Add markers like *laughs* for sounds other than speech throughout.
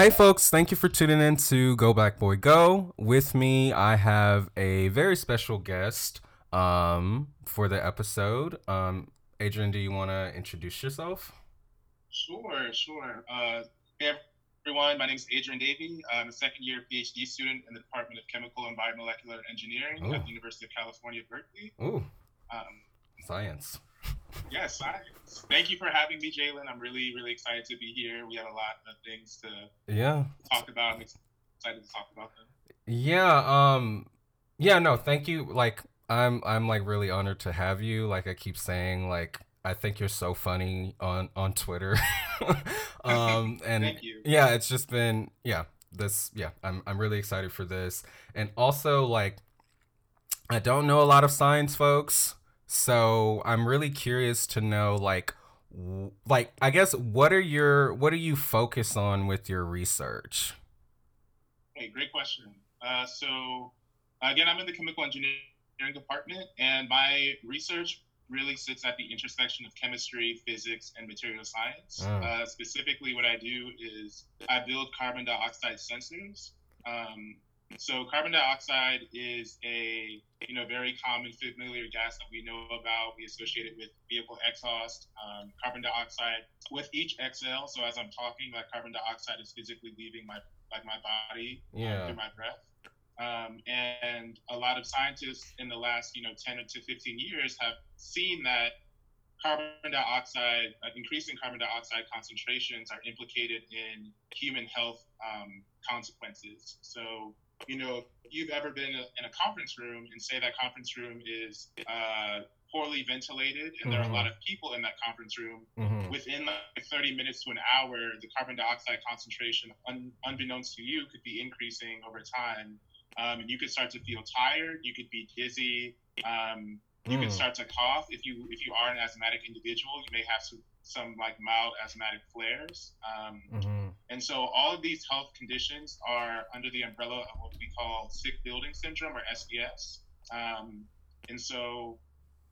Hey, folks, thank you for tuning in to Go Black Boy Go. With me, I have a very special guest um, for the episode. Um, Adrian, do you want to introduce yourself? Sure, sure. Uh, hey, everyone. My name is Adrian Davey. I'm a second year PhD student in the Department of Chemical and Biomolecular Engineering Ooh. at the University of California, Berkeley. Ooh, Um, science. Yes, science. Thank you for having me, Jalen. I'm really, really excited to be here. We have a lot of things to Yeah. talk about. I'm excited to talk about them. Yeah, um yeah, no, thank you. Like I'm I'm like really honored to have you. Like I keep saying like I think you're so funny on on Twitter. *laughs* um *laughs* and Thank you. yeah, it's just been yeah, this yeah, I'm I'm really excited for this. And also like I don't know a lot of science folks, so I'm really curious to know like w- like I guess what are your what do you focus on with your research? Hey, great question. Uh, so, again, I'm in the chemical engineering department, and my research really sits at the intersection of chemistry, physics, and material science. Mm. Uh, specifically, what I do is I build carbon dioxide sensors. Um, so, carbon dioxide is a you know very common familiar gas that we know about. We associate it with vehicle exhaust. Um, carbon dioxide with each exhale. So, as I'm talking, like carbon dioxide is physically leaving my like my body um, Yeah. through my breath. Um, and a lot of scientists in the last, you know, 10 to 15 years have seen that carbon dioxide, uh, increasing carbon dioxide concentrations are implicated in human health um, consequences. So, you know, if you've ever been in a, in a conference room and say that conference room is uh, poorly ventilated and there are a lot of people in that conference room, Mhm. within like 30 minutes to an hour, the carbon dioxide concentration, un- unbeknownst to you, could be increasing over time. Um, and you could start to feel tired. You could be dizzy. Um, you Mm. could start to cough. If you if you are an asthmatic individual, you may have some, some like mild asthmatic flares. Um, Mhm. And so all of these health conditions are under the umbrella of what we call sick building syndrome or SBS. Um, and so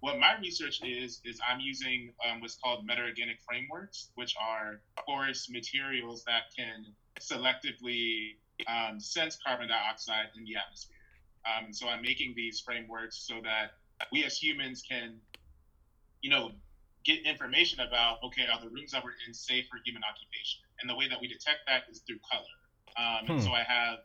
what my research is, is I'm using um, what's called metal-organic frameworks, which are porous materials that can selectively um, sense carbon dioxide in the atmosphere. Um, and so I'm making these frameworks so that we as humans can, you know, get information about, okay, are the rooms that we're in safe for human occupation? And the way that we detect that is through color. Um, and Hmm. so I have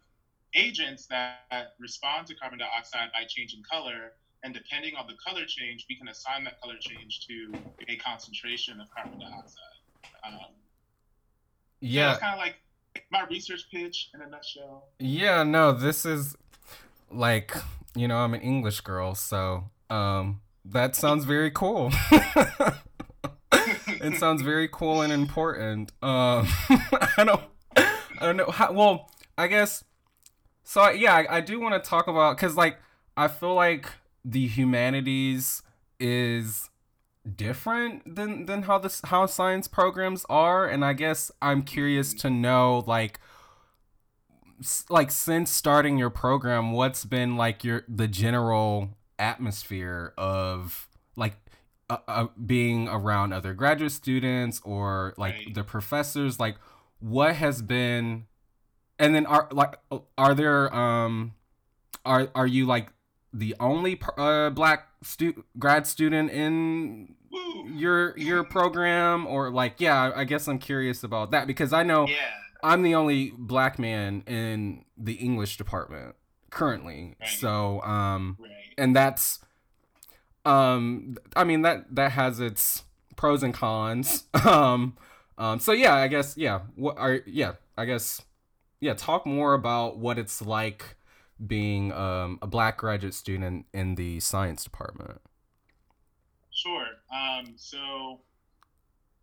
agents that, that respond to carbon dioxide by changing color. And depending on the color change, we can assign that color change to a concentration of carbon dioxide. Um, Yeah. that's kind of like my research pitch in a nutshell. Yeah, no, this is like, you know, I'm an English girl, so um that sounds very cool. *laughs* it sounds very cool and important. Um *laughs* I don't I don't know how well, I guess so yeah, I, I do want to talk about cuz like I feel like the humanities is different than than how this how science programs are and I guess I'm curious to know like like since starting your program what's been like your the general atmosphere of like uh, uh, being around other graduate students or like Right. the professors like what has been and then are like are there um are are you like the only uh, black stu- grad student in Woo! your your *laughs* program or like yeah I- i guess i'm curious about that because i know Yeah. i'm the only black man in the english department currently Right. so um Right. and that's um i mean that that has its pros and cons *laughs* um um so yeah i guess yeah what are yeah i guess yeah talk more about what it's like being um a black graduate student in the science department Sure. Um, so,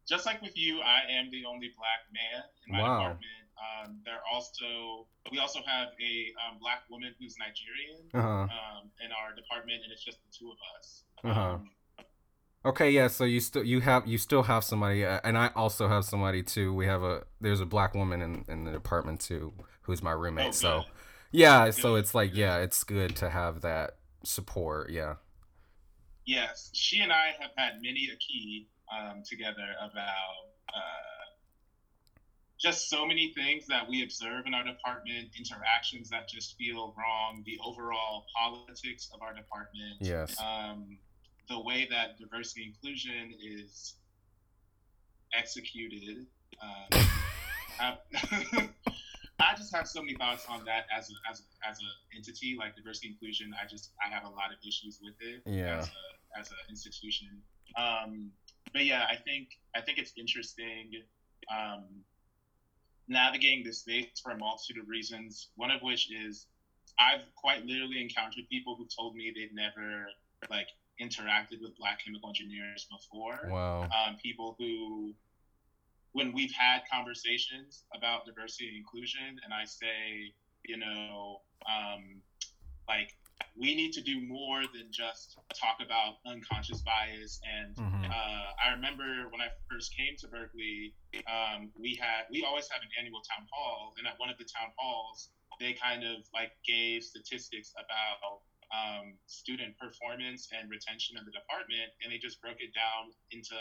just like with you, I am the only black man in my Wow. department. Um, there also we also have a um, black woman who's Nigerian uh-huh um, in our department, and it's just the two of us. Uh-huh. Um, Okay, yeah. So you still you have you still have somebody, uh, and I also have somebody too. We have a there's a black woman in in the department too, who's my roommate. oh, so yeah, so it's like yeah, it's good to have that support. Yeah. yes, she and I have had many a key um, together about uh, just so many things that we observe in our department, interactions that just feel wrong, the overall politics of our department. Yes. Um, the way that diversity inclusion is executed. Um, *laughs* I, *laughs* I just have so many thoughts on that as a, as a, as an entity like diversity inclusion. I just I have a lot of issues with it Yeah. as a, as an institution. Um, but yeah, I think I think it's interesting um, navigating this space for a multitude of reasons. One of which is I've quite literally encountered people who told me they'd never like interacted with Black chemical engineers before Wow. um, people who, when we've had conversations about diversity and inclusion, and I say, you know, um, like we need to do more than just talk about unconscious bias. And Mhm. uh, I remember when I first came to Berkeley, um, we had we always have an annual town hall, and at one of the town halls, they kind of like gave statistics about um, student performance and retention in the department, and they just broke it down into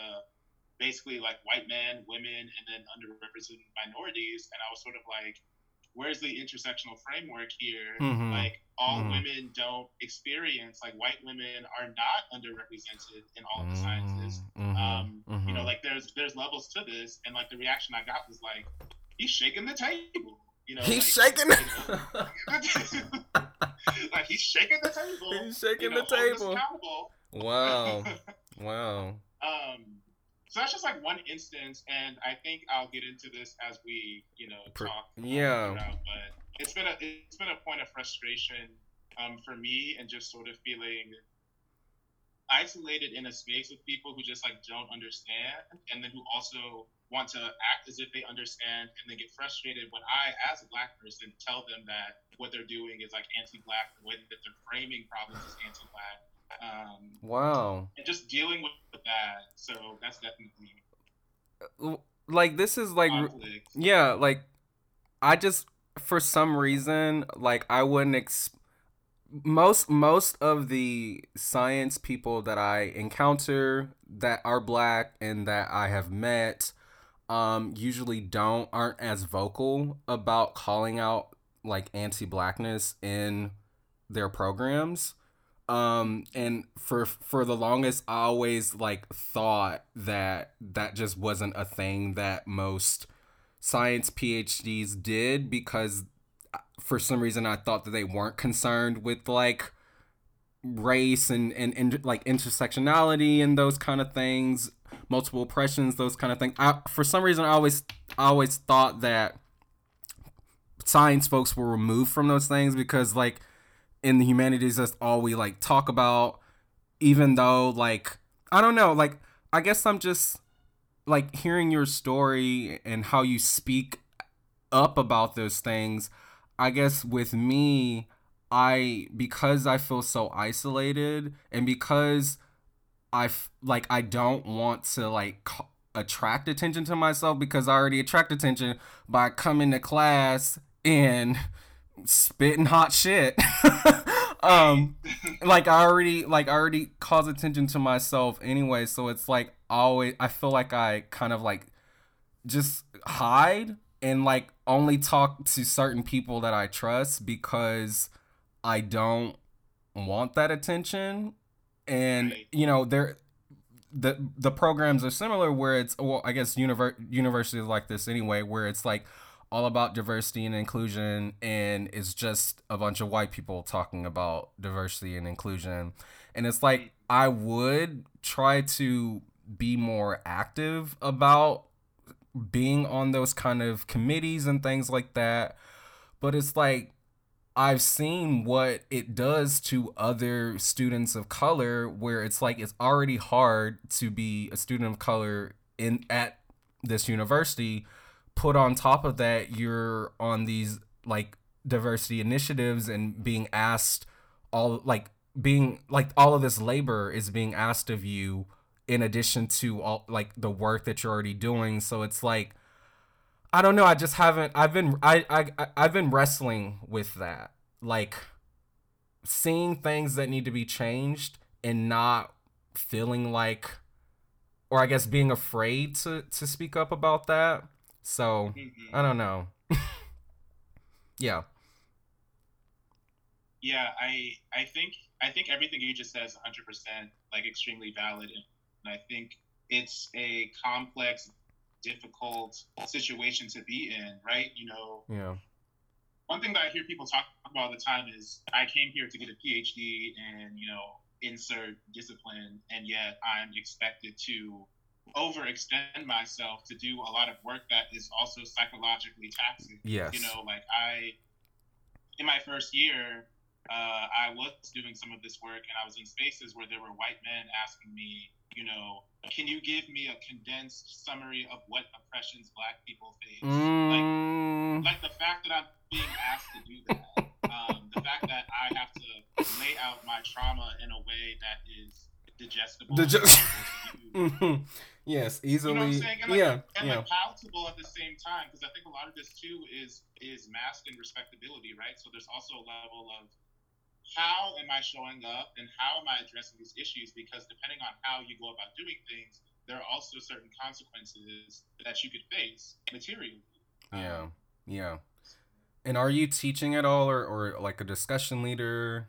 basically like white men, women, and then underrepresented minorities. And I was sort of like, where's the intersectional framework here? Mhm. Like all Mhm. women don't experience like white women are not underrepresented in all of the sciences. Mhm. Um, You know, like there's there's levels to this, and like the reaction I got was like, he's shaking the table. You know, He's like, shaking. *laughs* *laughs* *laughs* *laughs* like he's shaking the table. He's shaking you know, the table. Wow. *laughs* Wow. Um, so that's just like one instance, and I think I'll get into this as we, you know, talk. yeah. but it's been a it's been a point of frustration um, for me, and just sort of feeling isolated in a space with people who just like don't understand, and then who also want to act as if they understand, and then get frustrated when I, as a black person, tell them that what they're doing is like anti-black, the way that they're framing problems is anti-black. Um, Wow. and just dealing with that. So that's definitely Like this is like conflict. yeah, like I just for some reason like I wouldn't ex- most most of the science people that I encounter that are black and that I have met um usually don't aren't as vocal about calling out like anti-blackness in their programs. Um and for for the longest i always like thought that that just wasn't a thing that most science phds did because uh, for some reason i thought that they weren't concerned with like race and and, and like intersectionality and those kind of things multiple oppressions those kind of things I, for some reason i always i always thought that science folks were removed from those things because like in the humanities that's all we like talk about. Even though like i don't know like i guess i'm just like hearing your story and how you speak up about those things i guess with me i because i feel so isolated and because i f- like i don't want to like c- attract attention to myself because i already attract attention by coming to class and spitting hot shit. *laughs* Um like i already like i already cause attention to myself anyway so it's like always i feel like i kind of like just hide and like only talk to certain people that i trust because i don't want that attention and Right. you know there the the programs are similar where it's well i guess univer- universities like this anyway where it's like all about diversity and inclusion and it's just a bunch of white people talking about diversity and inclusion and it's like i would try to be more active about being on those kind of committees and things like that but it's like I've seen what it does to other students of color where it's like it's already hard to be a student of color in at this university. Put on top of that you're on these like diversity initiatives and being asked all like being like all of this labor is being asked of you in addition to all like the work that you're already doing. So it's like I don't know. I just haven't. I've been. I. I. I've been wrestling with that. Like seeing things that need to be changed and not feeling like, or I guess being afraid to to speak up about that. So Mhm. I don't know. *laughs* yeah. Yeah, I I think I think everything you just said is 100 percent like extremely valid, and I think it's a complex, difficult situation to be in, right? You know, Yeah. one thing that I hear people talk about all the time is I came here to get a PhD and, you know insert discipline, and yet I'm expected to overextend myself to do a lot of work that is also psychologically taxing. Yes. You know, like I, in my first year, uh, I was doing some of this work, and I was in spaces where there were white men asking me, you know, can you give me a condensed summary of what oppressions Black people face? Like, Mm, like the fact that I'm being asked to do that, um, the fact that I have to lay out my trauma in a way that is digestible, Dig- and able to use. *laughs* mhm. yes, You know what I'm easily. saying? And like, yeah. and Yeah. like palatable at the same time, because I think a lot of this too is is masked in respectability, right? So there's also a level of how am I showing up and how am I addressing these issues? Because depending on how you go about doing things, there are also certain consequences that you could face materially. Yeah. Um, Yeah. And are you teaching at all or, or like a discussion leader?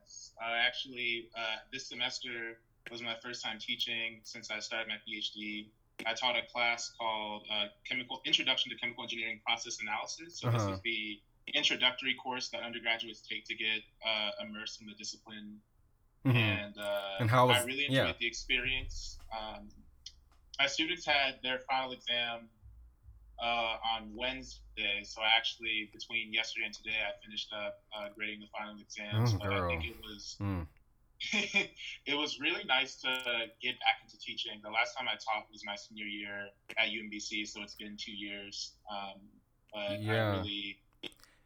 yes. Uh, actually, uh, this semester was my first time teaching since I started my PhD. I taught a class called uh, Chemical Introduction to Chemical Engineering Process Analysis. So this Uh-huh. is the introductory course that undergraduates take to get uh, immersed in the discipline. Mhm. And, uh, And how I really enjoyed yeah. the experience. Um, my students had their final exam uh, on Wednesday, so I actually between yesterday and today I finished up uh, grading the final exams. Oh, but I think it was Mm. *laughs* it was really nice to get back into teaching. The last time I taught was my senior year at UMBC, so it's been two years. Um, but Yeah. I really,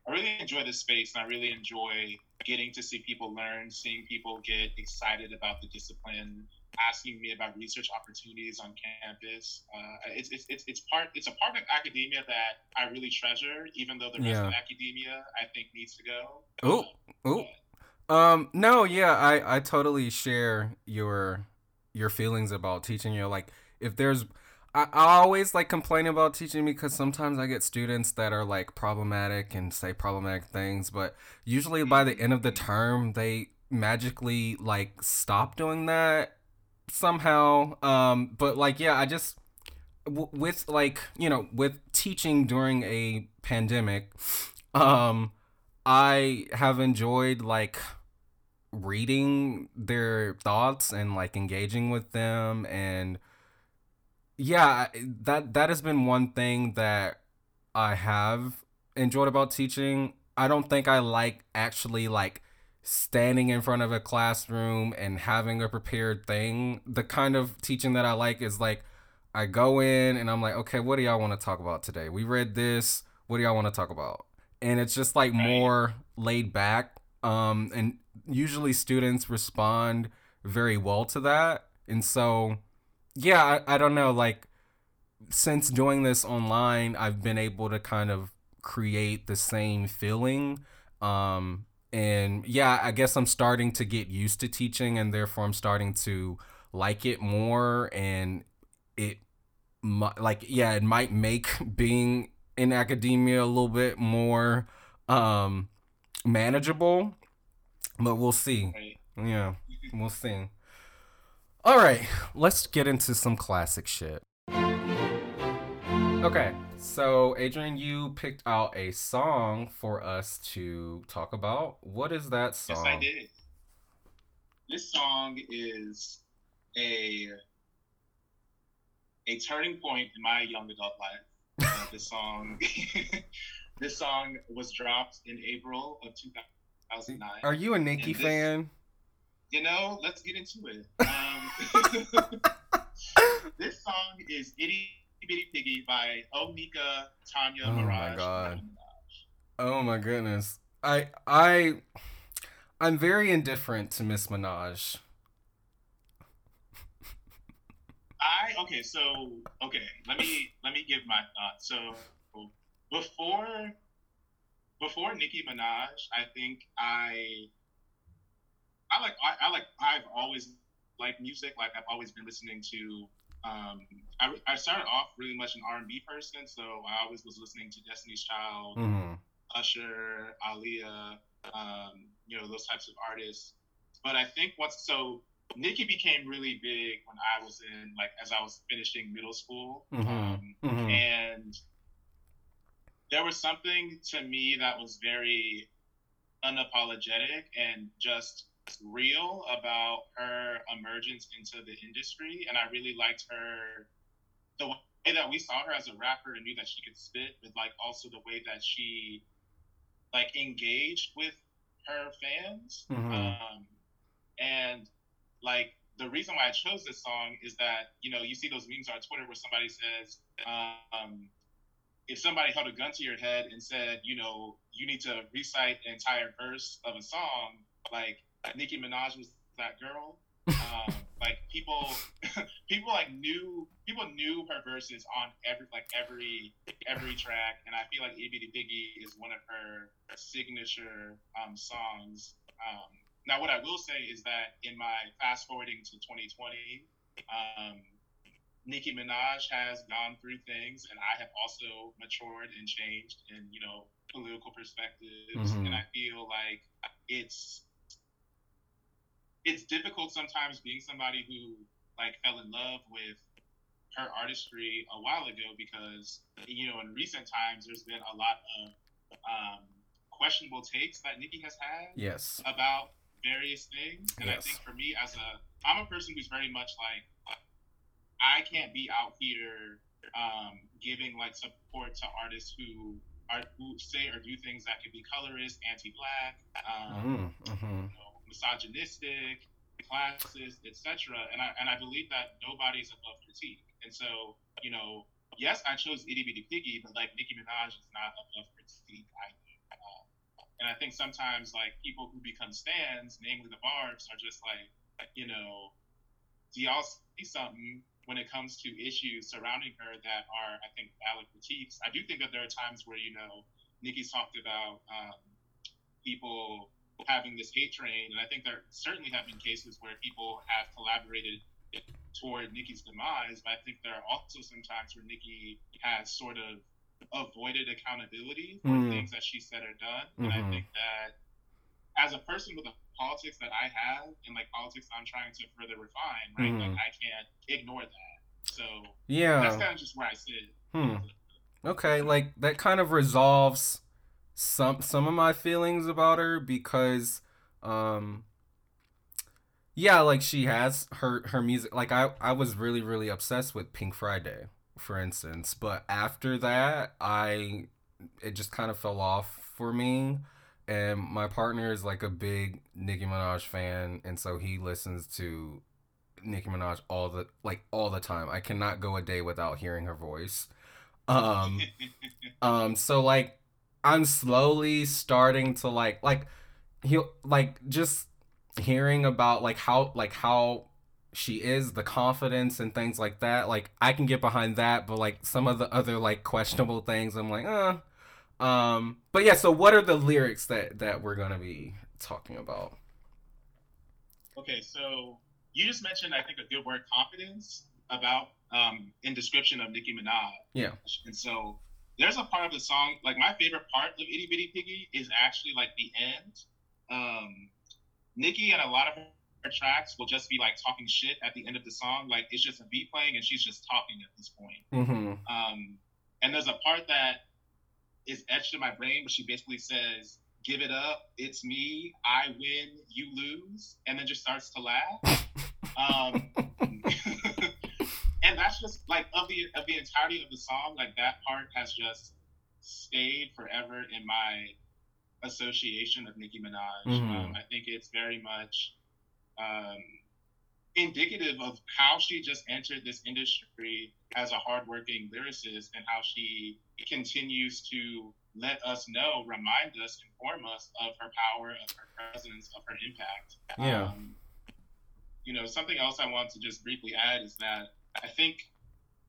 I really enjoy this space, and I really enjoy getting to see people learn, seeing people get excited about the discipline, asking me about research opportunities on campus. Uh, it's, it's, it's, it's part it's a part of academia that I really treasure, even though the rest of academia I think needs to go. Oh, oh. Um, no, yeah, I, I totally share your your feelings about teaching. You know, like if there's I, always like complain about teaching because sometimes I get students that are like problematic and say problematic things, but usually by the end of the term they magically like stop doing that somehow. Um, but like yeah, I just w- with like you know with teaching during a pandemic, um, I have enjoyed like reading their thoughts and like engaging with them and yeah that that has been one thing that I have enjoyed about teaching. I don't think I like actually like standing in front of a classroom and having a prepared thing. The kind of teaching that I like is like I go in and I'm like okay what do y'all want to talk about today? We read this. What do y'all want to talk about? And it's just like more laid back um and usually students respond very well to that. And so yeah I, I don't know like since doing this online i've been able to kind of create the same feeling um and yeah i guess i'm starting to get used to teaching and therefore i'm starting to like it more and it like yeah it might make *laughs* being in academia a little bit more um manageable but we'll see. Yeah we'll see all right let's get into some classic shit okay so adrian you picked out a song for us to talk about what is that song Yes, I did. This song is a a turning point in my young adult life. Uh, this song, *laughs* this song was dropped in April of 2009. are you a this- fan You know, let's get into it. Um, *laughs* this song is "Itty Bitty Piggy" by Onika Tanya Oh my God. oh my goodness i i i'm very indifferent to miss minaj I okay, so okay, let me let me give my thoughts. So before before Nicki Minaj, I think I I like I, I like I've always liked music. Like I've always been listening to um, I, I started off really much an R&B person, so I always was listening to Destiny's Child, Mm-hmm. Usher, Aaliyah, um, you know, those types of artists. But I think once so Nicki became really big when I was in like as I was finishing middle school, Mhm. um, Mhm. and there was something to me that was very unapologetic and just real about her emergence into the industry and i really liked her the way that we saw her as a rapper and knew that she could spit but like also the way that she like engaged with her fans Mhm. um, and like the reason why i chose this song is that you know you see those memes on twitter where somebody says um, if somebody held a gun to your head and said, you know, you need to recite an entire verse of a song, like Nicki Minaj was that girl. Um, *laughs* like people, *laughs* people like knew people knew her verses on every like every every track, and I feel like Bitty Piggy is one of her signature um, songs. Um, now, what I will say is that in my fast forwarding to 2020. Um, Nicki Minaj has gone through things, and I have also matured and changed in you know political perspectives, Mhm. and I feel like it's it's difficult sometimes being somebody who like fell in love with her artistry a while ago because you know in recent times there's been a lot of um, questionable takes that Nicki has had Yes. about various things. And I think for me, as a, I'm a person who's very much like, I can't be out here um, giving like support to artists who are who say or do things that could be colorist, anti-black, um, Mm-hmm. Misogynistic, classist, etc. And I and I believe that nobody's above critique. And so, you know, yes, I chose Itty Bitty Piggy, but like Nicki Minaj is not above critique either. Um, and I think sometimes like people who become stands, namely the Barbs, are just like, you know, do y'all see something when it comes to issues surrounding her that are, I think, valid critiques? I do think that there are times where you know Nicki's talked about um, people having this hate train, and I think there certainly have been cases where people have collaborated toward Nicki's demise, but I think there are also some times where Nikki has sort of avoided accountability for Mm. things that she said or done. And I Mhm. think that as a person with the politics that I have and like politics I'm trying to further refine, right? Mhm. Like I can't ignore that. So yeah, that's kind of just where I sit. Hmm. Okay, like that kind of resolves some some of my feelings about her because um yeah, like she has her her music like I I was really really obsessed with Pink Friday, for instance, but after that, I it just kind of fell off for me. And my partner is like a big Nicki Minaj fan, and so he listens to Nicki Minaj all the like all the time. I cannot go a day without hearing her voice. Um *laughs* um so like I'm slowly starting to like like he like just hearing about like how like how she is the confidence and things like that like I can get behind that but like some of the other like questionable things I'm like uh um but yeah so what are the lyrics that that we're going to be talking about Okay, so you just mentioned, I think, a good word, confidence, about um, in description of Nicki Minaj. Yeah. And so there's a part of the song, like my favorite part of Itty Bitty Piggy is actually like the end. Um, Nicki and a lot of her tracks will just be like talking shit at the end of the song. Like it's just a beat playing and she's just talking at this point. mhm Um, and there's a part that is etched in my brain where she basically says, Give it up, it's me, I win, you lose, and then just starts to laugh. *laughs* Um, *laughs* that's just like of the of the entirety of the song, like that part has just stayed forever in my association of Nicki Minaj. Mhm. Um, I think it's very much um, indicative of how she just entered this industry as a hardworking lyricist and how she continues to let us know, remind us, inform us of her power, of her presence, of her impact. Yeah. Um, you know, something else I want to just briefly add is that I think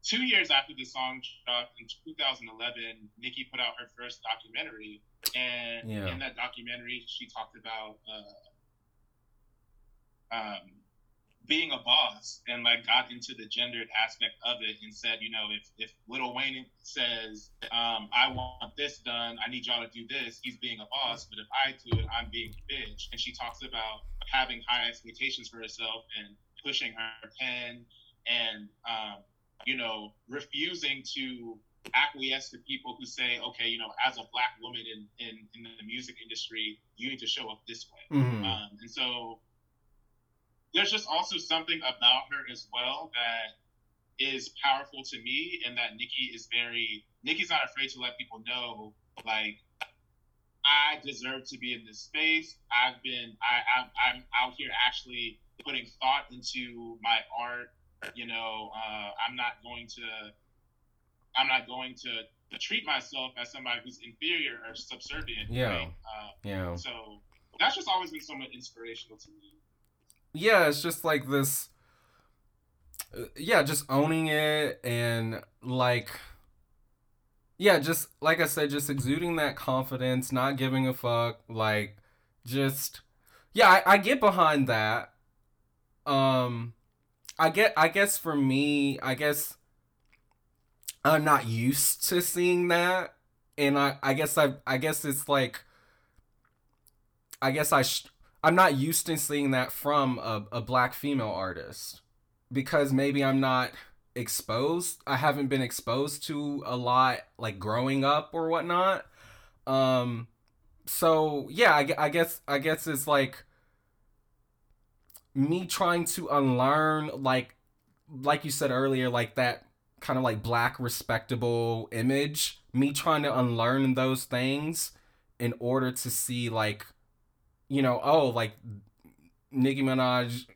two years after the song dropped in 2011, Nicki put out her first documentary, and Yeah. in that documentary, she talked about uh, um, being a boss and like got into the gendered aspect of it and said, you know, if if Lil Wayne says, um, I want this done, I need y'all to do this, he's being a boss. But if I do it, I'm being a bitch. And she talks about having high expectations for herself and pushing her pen and um, you know, refusing to acquiesce to people who say, okay, you know, as a black woman in, in, in the music industry, you need to show up this way. Mm-hmm. Um, and so there's just also something about her as well that is powerful to me and that Nicki is very Nicki's not afraid to let people know like I deserve to be in this space. I've been I, I I'm out here actually putting thought into my art. You know, uh, I'm not going to I'm not going to, treat myself as somebody who's inferior or subservient. Yeah. Right? Uh, yeah. So that's just always been somewhat inspirational to me yeah, it's just like this. Uh, yeah, just owning it and like. Yeah, just like I said, just exuding that confidence, not giving a fuck, like, just, yeah, I, I get behind that. Um, I get, I guess for me, I guess I'm not used to seeing that, and I, I guess I, I guess it's like, I guess I, sh- I'm not used to seeing that from a, a black female artist because maybe I'm not exposed. I haven't been exposed to a lot like growing up or whatnot. Um, so yeah, I, I guess I guess it's like me trying to unlearn like like you said earlier, like that kind of like black respectable image. Me trying to unlearn those things in order to see like you know, oh, like Nicki Minaj,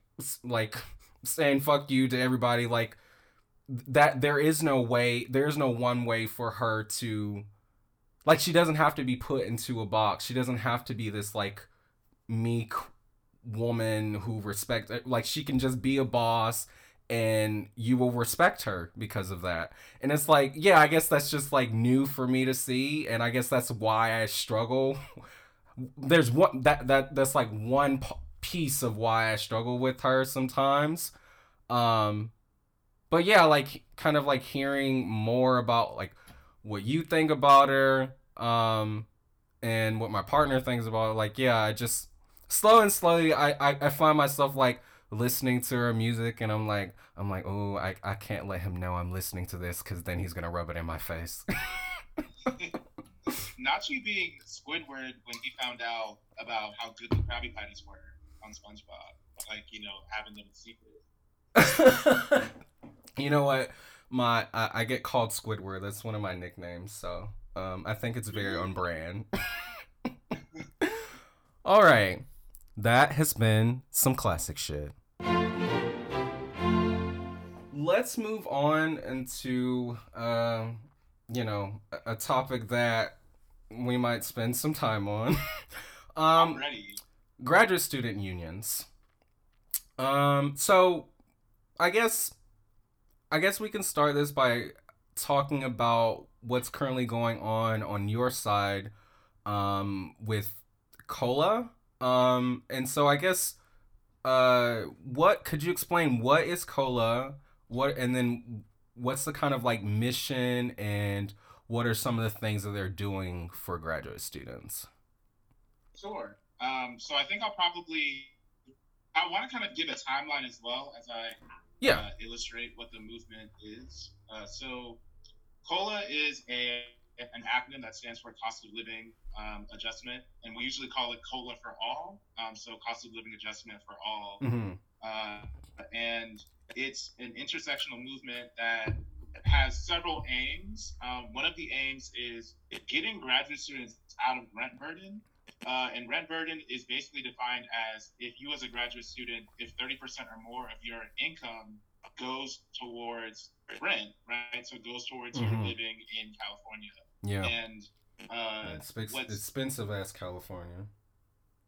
like saying fuck you to everybody, like that. There is no way. There's no one way for her to, like, she doesn't have to be put into a box. She doesn't have to be this like meek woman who respect. Like, she can just be a boss and you will respect her because of that. And it's like, yeah, I guess that's just like new for me to see, and I guess that's why I struggle *laughs* there's one that that that's like one p- piece of why I struggle with her sometimes. Um but yeah, like kind of like hearing more about like what you think about her um and what my partner thinks about it. like yeah, I just slow and slowly I, I I find myself like listening to her music and I'm like I'm like, "Oh, I I can't let him know I'm listening to this cuz then he's going to rub it in my face." *laughs* Nachi being Squidward when he found out about how good the Krabby Patties were on SpongeBob, like you know having them in secret. *laughs* you know what? My I, I, get called Squidward. That's one of my nicknames. So um, I think it's very on brand. *laughs* All right, that has been some classic shit. Let's move on into. Uh, you know, a, topic that we might spend some time on. *laughs* um, ready. Graduate student unions. Um, so I guess I guess we can start this by talking about what's currently going on on your side um, with cola. Um, and so I guess uh, what could you explain what is cola? What and then what's the kind of like mission and what are some of the things that they're doing for graduate students? Sure. Um, so I think I'll probably I want to kind of give a timeline as well as I yeah uh, illustrate what the movement is. Uh, so COLA is a an acronym that stands for cost of living um, adjustment, and we usually call it COLA for all. Um, so cost of living adjustment for all, mm-hmm. uh, and it's an intersectional movement that has several aims. Um, one of the aims is getting graduate students out of rent burden. Uh, and rent burden is basically defined as if you, as a graduate student, if 30% or more of your income goes towards rent, right? So it goes towards mm-hmm. your living in California. Yeah. And uh, it's expensive as California.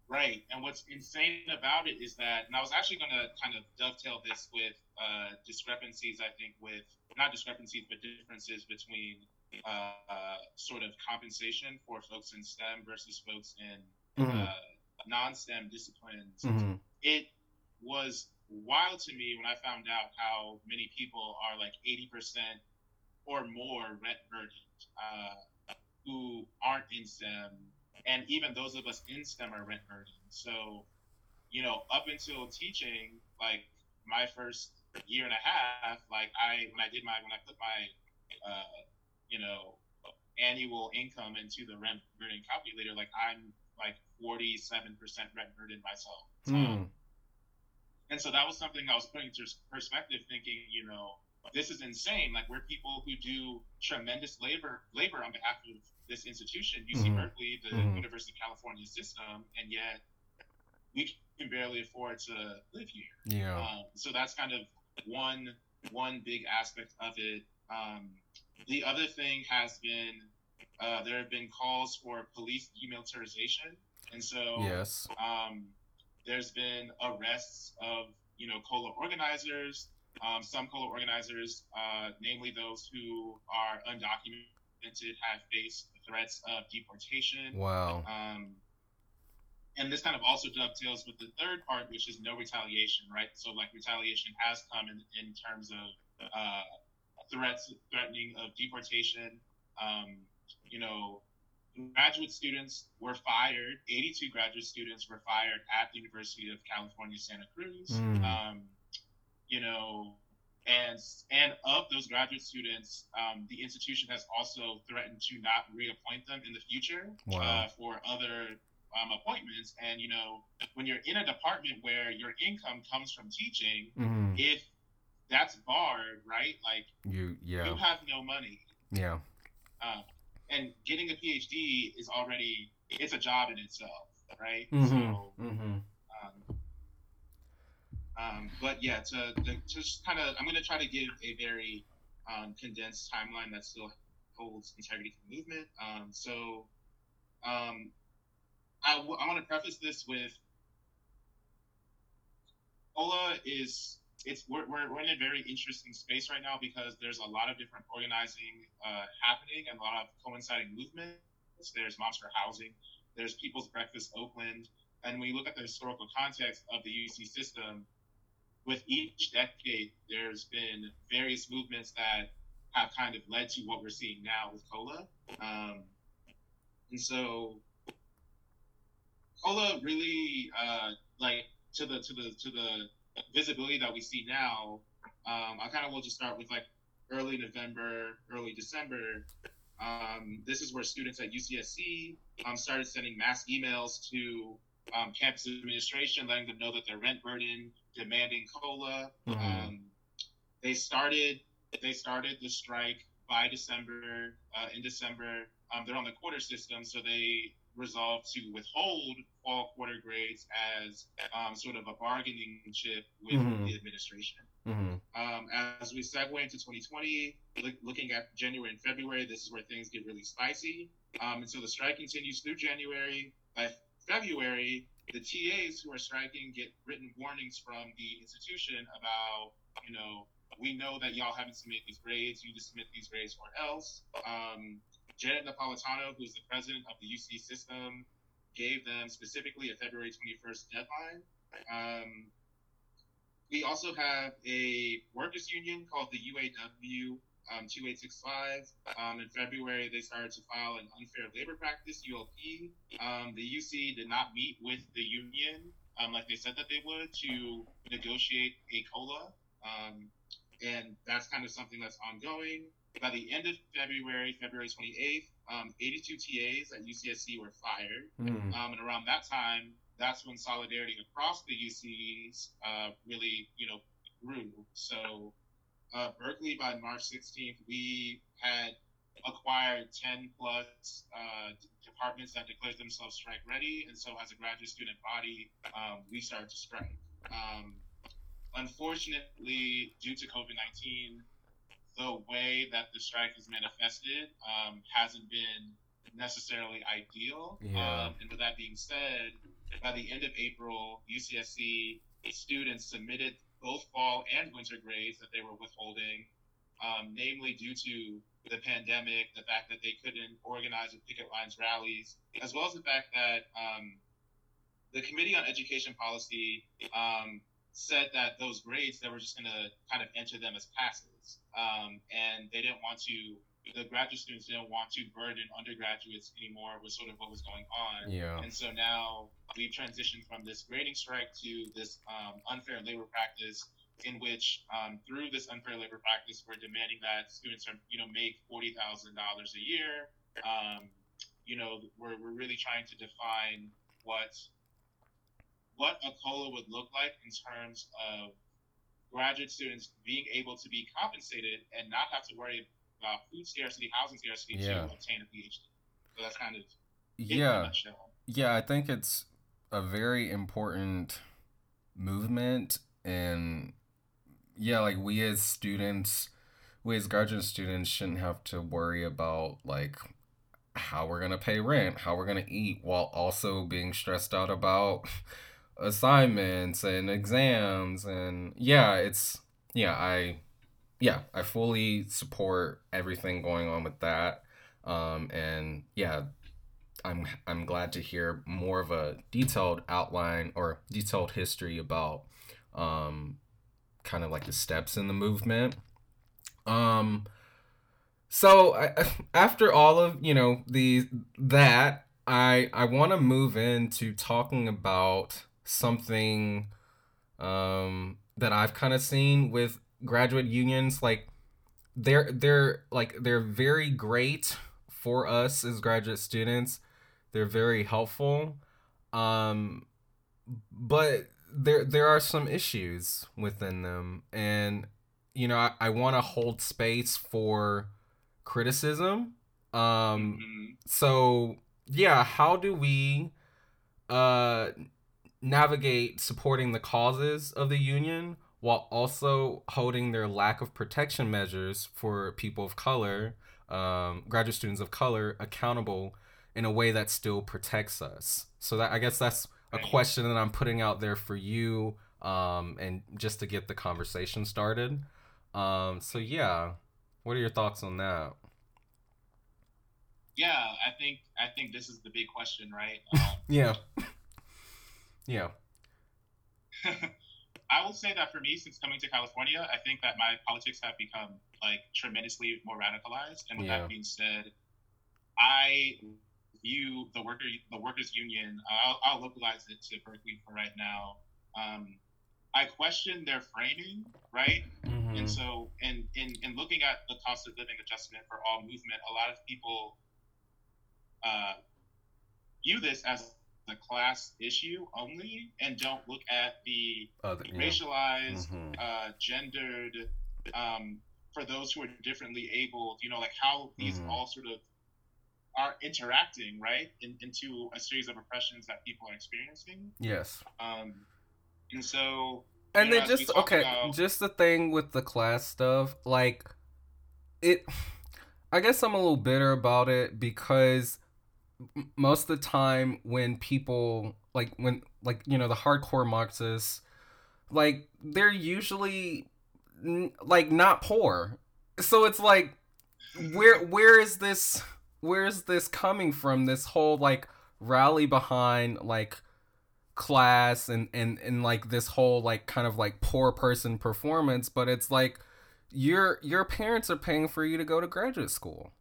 Right. And what's insane about it is that, and I was actually going to kind of dovetail this with uh, discrepancies, I think, with not discrepancies, but differences between uh, uh, sort of compensation for folks in STEM versus folks in mm-hmm. Uh, non STEM disciplines. Mm-hmm. It was wild to me when I found out how many people are like 80% or more rent burdened uh, who aren't in STEM. And even those of us in STEM are rent burdened. So, you know, up until teaching, like my first year and a half, like I, when I did my, when I put my, uh, you know, annual income into the rent burden calculator, like I'm like 47% rent burden myself. Mm. And so that was something I was putting into perspective, thinking, you know, this is insane. Like we're people who do tremendous labor labor on behalf of this institution, UC mm-hmm. Berkeley, the mm-hmm. University of California system, and yet we can barely afford to live here. Yeah. Um, so that's kind of one one big aspect of it. Um, the other thing has been uh, there have been calls for police demilitarization, and so yes. Um, there's been arrests of you know COLA organizers. Um, some COLA organizers, uh, namely those who are undocumented, have faced threats of deportation. Wow. Um, and this kind of also dovetails with the third part, which is no retaliation, right? So, like, retaliation has come in, in terms of uh, threats, threatening of deportation. Um, you know, graduate students were fired. 82 graduate students were fired at the University of California, Santa Cruz. Mm. Um, you know, and and of those graduate students, um, the institution has also threatened to not reappoint them in the future wow. uh, for other um, appointments. And you know, when you're in a department where your income comes from teaching, mm. if that's barred, right? Like you, yeah, you have no money. Yeah. Uh, and getting a PhD is already it's a job in itself, right? Mm-hmm. So, mm-hmm. Um, but yeah, to, to just kind of, I'm going to try to give a very um, condensed timeline that still holds integrity to the movement. Um, so um, I, w- I want to preface this with COLA is it's we're, we're, we're in a very interesting space right now because there's a lot of different organizing uh, happening and a lot of coinciding movements. There's Moms for Housing, there's People's Breakfast Oakland, and when you look at the historical context of the UC system, with each decade, there's been various movements that have kind of led to what we're seeing now with COLA. Um, and so COLA really, uh, like to the to the to the visibility that we see now, um, I kind of will just start with like early November, early December. Um, this is where students at UCSC um, started sending mass emails to um, campus administration, letting them know that their rent burden, demanding COLA. Mhm. Um, they started they started the strike by December. Uh, in December, um, they're on the quarter system, so they resolved to withhold fall quarter grades as um, sort of a bargaining chip with Mhm. the administration. Mm-hmm. Um, as we segue into 2020, look, looking at January and February, this is where things get really spicy. Um, and so the strike continues through January. By February, the TAs who are striking get written warnings from the institution about, you know, we know that y'all haven't submitted these grades. You need to submit these grades or else. Um, Janet Napolitano, who's the president of the UC system, gave them specifically a February 21st deadline. Um, we also have a workers union called the UAW um, 2865. Um, in February, they started to file an unfair labor practice, ULP. Um, the UC did not meet with the union um, like they said that they would to negotiate a COLA. Um, and that's kind of something that's ongoing. By the end of February, February 28th, um, 82 TAs at UCSC were fired. Um, and around that time, that's when solidarity across the UCs uh, really, you know, grew. So uh, Berkeley, by March 16th, we had acquired 10 plus uh, departments that declared themselves strike ready. And so as a graduate student body, um, we started to strike. Um, unfortunately, due to COVID 19, the way that the strike is manifested um, hasn't been necessarily ideal. Yeah. Um, and with that being said, by the end of April, UCSC students submitted both fall and winter grades that they were withholding, um, namely due to the pandemic, the fact that they couldn't organize with picket lines rallies, as well as the fact that um, the Committee on Education Policy um, said that those grades they were just going to kind of enter them as passes, um, and they didn't want to. The graduate students didn't want to burden undergraduates anymore with sort of what was going on. Yeah. And so now we've transitioned from this grading strike to this um, unfair labor practice in which um, through this unfair labor practice we're demanding that students are you know make forty thousand dollars a year um, you know we're, we're really trying to define what what a COLA would look like in terms of graduate students being able to be compensated and not have to worry about food scarcity, housing scarcity Yeah. to obtain a PhD. So that's kind of it in a Yeah. Yeah, I think it's a very important movement and yeah, like we as students, we as graduate students shouldn't have to worry about like how we're going to pay rent, how we're going to eat while also being stressed out about *laughs* assignments and exams and yeah, it's yeah, I yeah, I fully support everything going on with that. Um and yeah, I'm I'm glad to hear more of a detailed outline or detailed history about um kind of like the steps in the movement. Um so I, *laughs* after all of, you know, the that I I want to move into talking about something um that I've kind of seen with graduate unions like they're they're like they're very great for us as graduate students. They're very helpful. Um but there there are some issues within them. And you know i, I want to hold space for criticism. Um Mhm. so yeah how do we uh navigate supporting the causes of the union while also holding their lack of protection measures for people of color um, graduate students of color accountable in a way that still protects us. So that i guess that's a question that i'm putting out there for you um, and just to get the conversation started. Um, so yeah what are your thoughts on that? Yeah, I think I think this is the big question, right? *laughs* Um, yeah. *laughs* Yeah *laughs* I will say that for me, since coming to California, I think that my politics have become like tremendously more radicalized. And with Yeah. that being said, I view the worker the workers union. I'll, I'll localize it to Berkeley for right now. Um, I question their framing, right? Mhm. And so, in, in in looking at the cost of living adjustment for all movement, a lot of people uh, view this as a class issue only, and don't look at the Other- yeah. racialized, Mhm. uh, gendered, um, for those who are differently able, you know, like how these Mhm. all sort of are interacting, right, in, into a series of oppressions that people are experiencing. yes Um, and so, and know, then just okay about- just the thing with the class stuff like it *sighs* i guess i'm a little bitter about it because most of the time when people like when like you know the hardcore marxists like they're usually like not poor. So it's like where where is this where is this coming from? This whole like rally behind like class and and and like this whole like kind of like poor person performance but it's like your your parents are paying for you to go to graduate school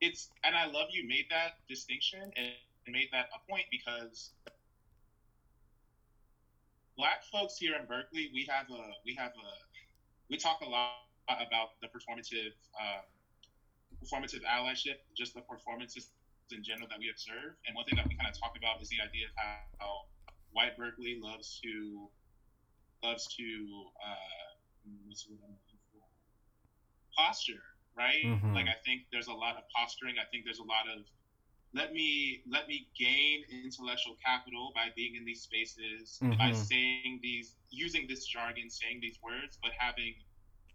it's and I love you made that distinction and made that a point because black folks here in Berkeley, we have a we have a we talk a lot about the performative uh, performative allyship, just the performances in general that we observe. And one thing that we kind of talk about is the idea of how, how white Berkeley loves to loves to uh, posture, right? Mhm. Like I think there's a lot of posturing. I think there's a lot of let me let me gain intellectual capital by being in these spaces by Mhm. saying these using this jargon saying these words but having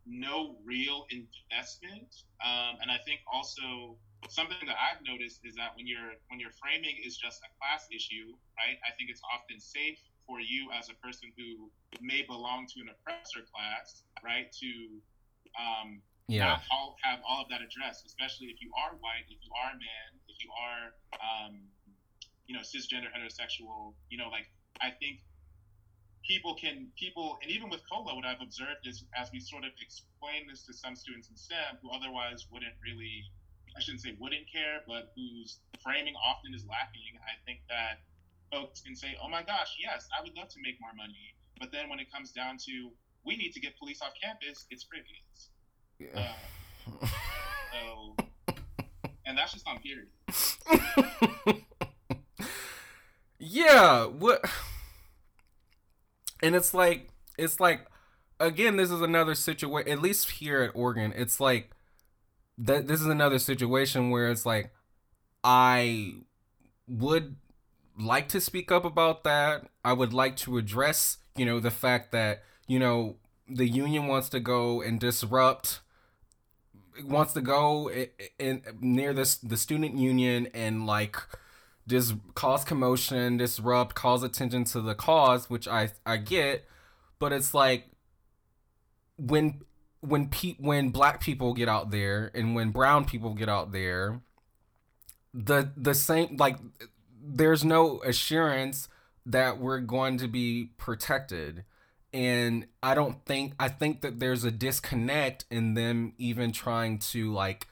no real investment um, and i think also something that i've noticed is that when you're when your framing is just a class issue right i think it's often safe for you as a person who may belong to an oppressor class right to um, yeah not all, have all of that addressed, especially if you are white, if you are a man, if you are, um, you know, cisgender, heterosexual. You know, like I think people can people and even with COLA what i've observed is as we sort of explain this to some students in stem who otherwise wouldn't really i shouldn't say wouldn't care but whose framing often is lacking i think that folks can say oh my gosh yes i would love to make more money but then when it comes down to we need to get police off campus it's crickets yeah. uh, *sighs* so and that's just on period *laughs* yeah what *sighs* and it's like it's like again this is another situation at least here at oregon it's like that this is another situation where it's like i would like to speak up about that i would like to address you know the fact that you know the union wants to go and disrupt wants to go in, in near this the student union and like dis cause commotion, disrupt, cause attention to the cause, which I I get, but it's like when when pe- when black people get out there and when brown people get out there, the the same like there's no assurance that we're going to be protected and i don't think i think that there's a disconnect in them even trying to like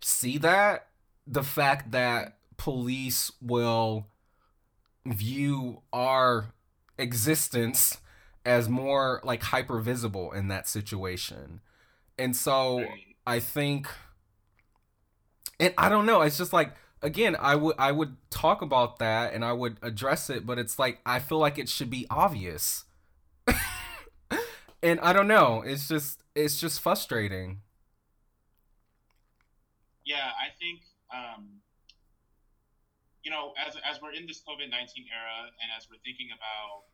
see that the fact that police will view our existence as more like hyper visible in that situation. And so I think and I don't know, it's just like again, I would I would talk about that and I would address it, but it's like I feel like it should be obvious. *laughs* and I don't know, it's just it's just frustrating. Yeah, I think um you know, as, as we're in this COVID 19 era and as we're thinking about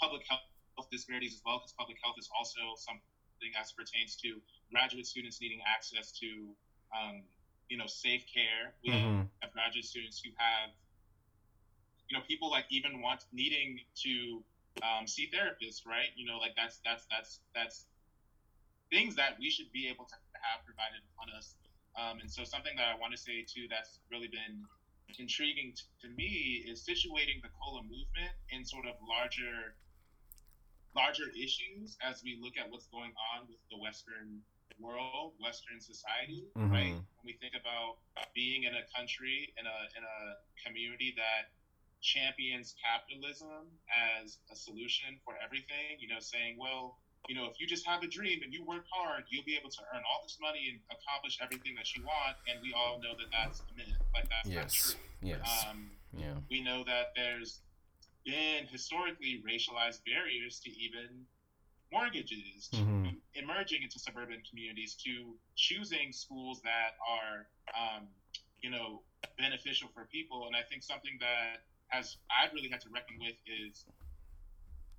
public health disparities as well, because public health is also something as pertains to graduate students needing access to, um, you know, safe care. We mm-hmm. have graduate students who have, you know, people like even want needing to um, see therapists, right? You know, like that's that's that's that's things that we should be able to have provided on us. Um, and so something that I want to say too that's really been intriguing to me is situating the COLA movement in sort of larger larger issues as we look at what's going on with the western world western society mm-hmm. right when we think about being in a country in a in a community that champions capitalism as a solution for everything you know saying well you know, if you just have a dream and you work hard, you'll be able to earn all this money and accomplish everything that you want. And we all know that that's a myth. Like that's yes. not true. Yes. Um, yeah. We know that there's been historically racialized barriers to even mortgages, to mm-hmm. emerging into suburban communities, to choosing schools that are, um, you know, beneficial for people. And I think something that has I've really had to reckon with is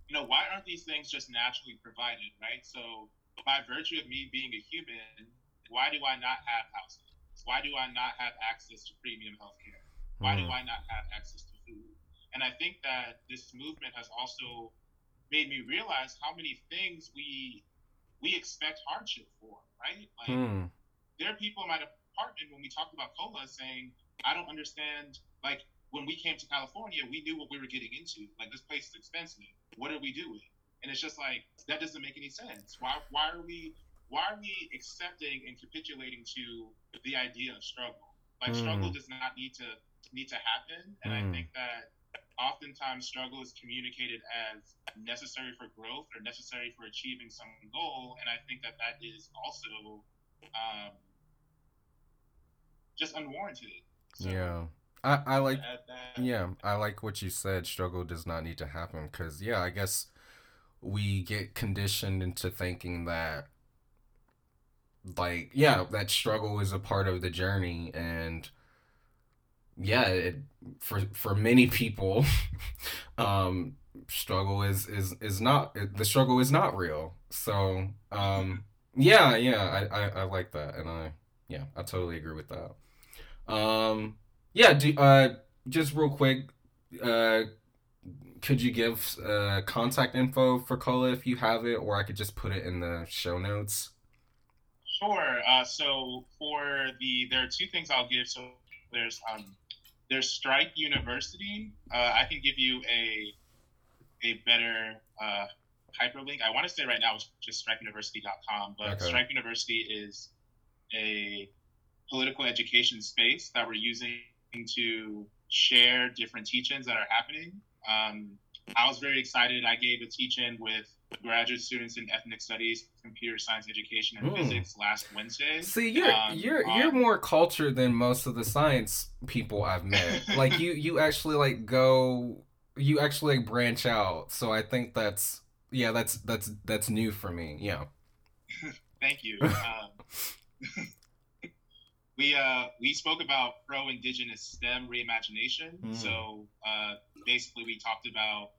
you know, why aren't these things just naturally provided, right? So, by virtue of me being a human, why do I not have housing? Why do I not have access to premium healthcare? Why mm. do I not have access to food? And I think that this movement has also made me realize how many things we we expect hardship for, right? Like mm. there are people in my department when we talked about COLA saying, I don't understand like when we came to California, we knew what we were getting into. Like this place is expensive. What are we doing? And it's just like that doesn't make any sense. Why why are we why are we accepting and capitulating to the idea of struggle? Like mm. struggle does not need to need to happen. And mm. I think that oftentimes struggle is communicated as necessary for growth or necessary for achieving some goal. And I think that that is also um, just unwarranted. So, yeah. I, I like yeah I like what you said. Struggle does not need to happen because yeah I guess we get conditioned into thinking that like yeah that struggle is a part of the journey and yeah it, for for many people *laughs* um struggle is is is not the struggle is not real. So um yeah yeah I, I i like that and i yeah i totally agree with that. Um yeah, do, uh, just real quick, uh, could you give uh, contact info for COLA if you have it, or I could just put it in the show notes? Sure. Uh, so for the, there are two things I'll give. So there's um, there's Strike University. Uh, I can give you a a better uh, hyperlink. I want to say right now it's just strikeuniversity.com, but Okay. Strike University is a political education space that we're using to share different teachings that are happening. Um, I was very excited. I gave a teach-in with graduate students in ethnic studies, computer science education, and Hmm. physics last Wednesday. See, you're Um, you're on- you're more cultured than most of the science people I've met. *laughs* like you you actually like go you actually like branch out. So I think that's yeah, that's that's that's new for me. Yeah. *laughs* Thank you. Um, *laughs* we uh, we spoke about pro-indigenous STEM reimagination. Mm. So uh, basically, we talked about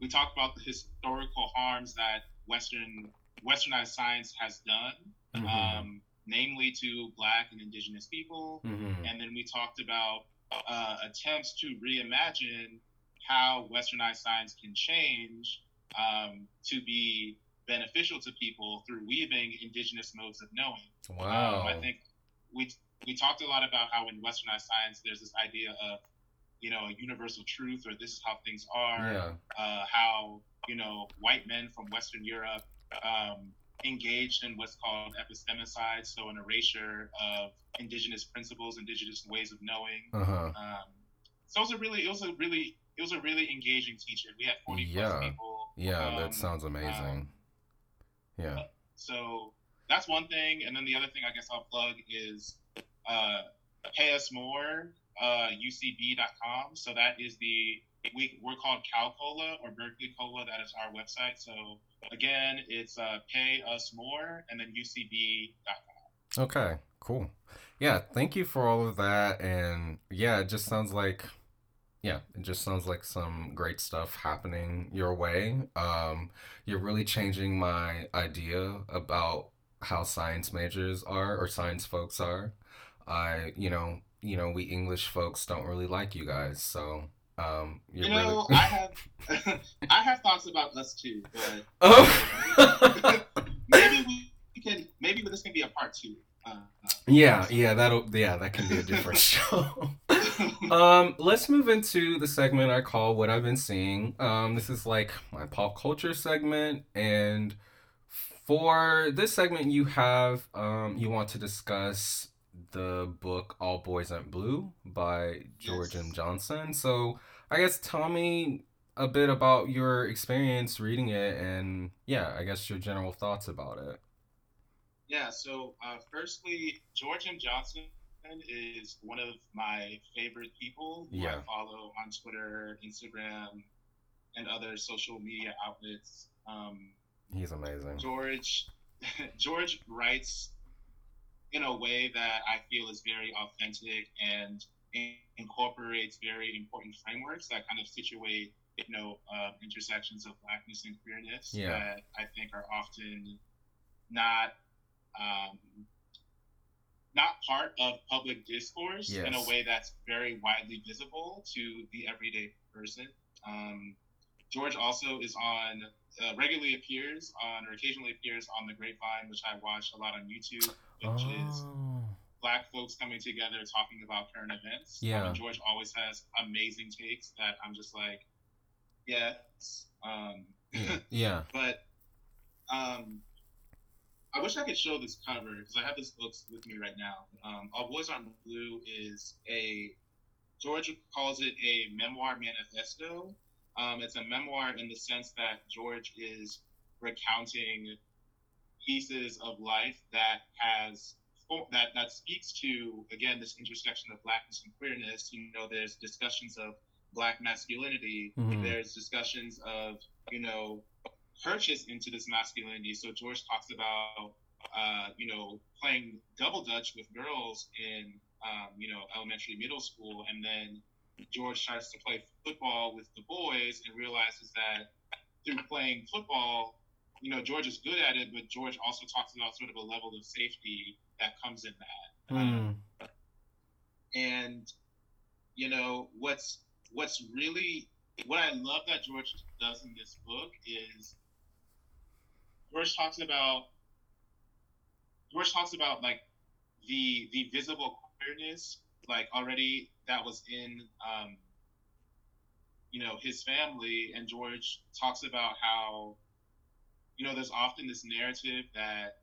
we talked about the historical harms that Western Westernized science has done, Mhm. um, namely to Black and Indigenous people. Mhm. And then we talked about uh, attempts to reimagine how Westernized science can change um, to be beneficial to people through weaving indigenous modes of knowing. Wow. Um, I think we we talked a lot about how in Westernized science there's this idea of you know a universal truth or this is how things are. yeah. Uh, how you know white men from Western Europe um, engaged in what's called epistemicide, so an erasure of indigenous principles, indigenous ways of knowing. Uh-huh. Um, so it was a really, it was a really, it was a really engaging teach-in. We had forty Yeah. plus people. Yeah, um, that sounds amazing. yeah. So that's one thing, and then the other thing I guess I'll plug is uh, pay us more, uh, UCB.com. So that is the we we're called Cal COLA or Berkeley COLA. That is our website. So again, it's uh, pay us more, and then UCB.com. Okay, cool. Yeah, thank you for all of that. And yeah, it just sounds like, yeah, it just sounds like some great stuff happening your way. Um, you're really changing my idea about how science majors are or science folks are. I, you know, you know, we English folks don't really like you guys, so um, you're You know, really. I have *laughs* I have thoughts about us too, but *laughs* oh. *laughs* maybe we can maybe this can be a part two. Uh, Yeah, yeah, that'll yeah, that can be a different show. um, let's move into the segment I call what I've been seeing. Um, this is like my pop culture segment, and for this segment, you have um, you want to discuss the book All Boys Aren't Blue by George Yes. M. Johnson. So I guess tell me a bit about your experience reading it, and yeah, I guess your general thoughts about it. Yeah, so uh, firstly, George M. Johnson is one of my favorite people who Yeah. I follow on Twitter, Instagram, and other social media outlets. Um, He's amazing. George *laughs* George writes in a way that I feel is very authentic and in- incorporates very important frameworks that kind of situate you know uh, intersections of blackness and queerness Yeah. that I think are often not um, not part of public discourse in a way that's very widely visible to the everyday person. Um, George also is on uh, regularly appears on or occasionally appears on the Grapevine, which I watch a lot on YouTube, which is Oh. black folks coming together talking about current events. Yeah. Um, George always has amazing takes that I'm just like, yes. Um, Yeah. *laughs* yeah. but um, I wish I could show this cover because I have this book with me right now. Um, All Boys Aren't Blue is a George calls it a memoir manifesto. Um, it's a memoir in the sense that George is recounting pieces of life that has that that speaks to again this intersection of blackness and queerness. You know, there's discussions of black masculinity. Mhm. There's discussions of you know purchase into this masculinity. So George talks about uh, you know playing double dutch with girls in um, you know elementary, middle school, and then George starts to play football with the boys and realizes that through playing football, you know George is good at it, but George also talks about sort of a level of safety that comes in that. Um, Mm. and you know what's what's really what I love that George does in this book is George talks about George talks about like the the visible queerness like already that was in um, you know his family and George talks about how you know there's often this narrative that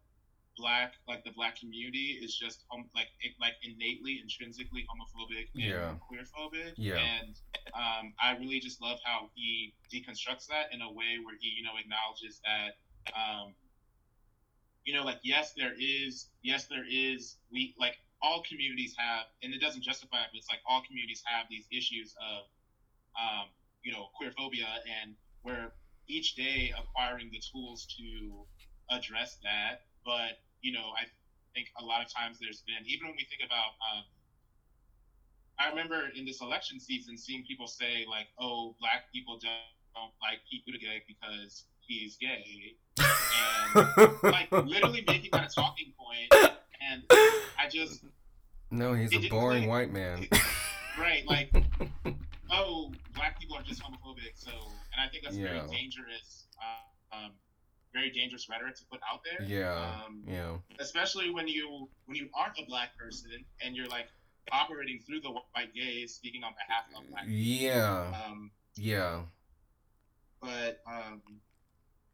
black like the black community is just um, like it, like innately intrinsically homophobic and Yeah. queerphobic Yeah. and um, I really just love how he deconstructs that in a way where he you know acknowledges that um, you know like yes there is yes there is we like all communities have and it doesn't justify it but it's like all communities have these issues of um, you know queerphobia and we're each day acquiring the tools to address that. But you know i think a lot of times there's been even when we think about um, i remember in this election season seeing people say like oh black people don't, don't like pete buttigieg because he's gay. And like literally making that a talking point and i just no, he's a boring white man. right like *laughs* oh, black people are just homophobic. So, and I think that's Yeah. very dangerous, uh, um, very dangerous rhetoric to put out there. Yeah. Um, Yeah. especially when you when you aren't a black person and you're like operating through the white gaze, speaking on behalf of black. Yeah. Um, Yeah. but um,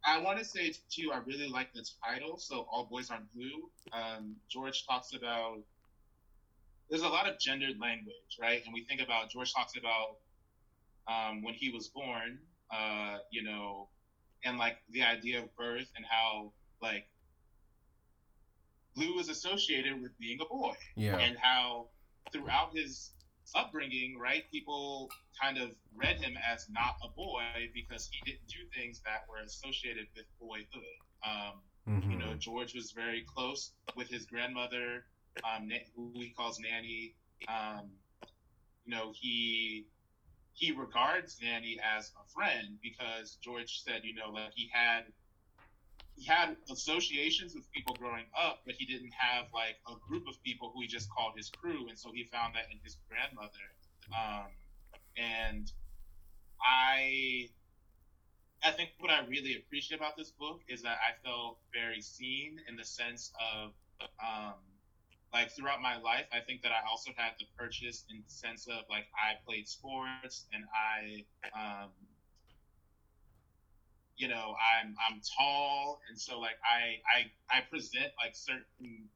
I want to say too, I really like the title. So all boys aren't blue. Um, George talks about there's a lot of gendered language, right? And we think about George talks about um, when he was born, uh, you know, and like the idea of birth and how like blue is associated with being a boy Yeah. and how throughout his upbringing, right, people kind of read him as not a boy because he didn't do things that were associated with boyhood. Um, Mhm. You know, George was very close with his grandmother, um, who he calls Nanny. Um, you know, he he regards Nanny as a friend because George said, you know, like he had he had associations with people growing up, but he didn't have like a group of people who he just called his crew, and so he found that in his grandmother. Um, and I, I think what I really appreciate about this book is that I felt very seen in the sense of, um, like throughout my life, I think that I also had the purchase in the sense of like I played sports and I, um, you know, I'm I'm tall, and so like I I I present like certain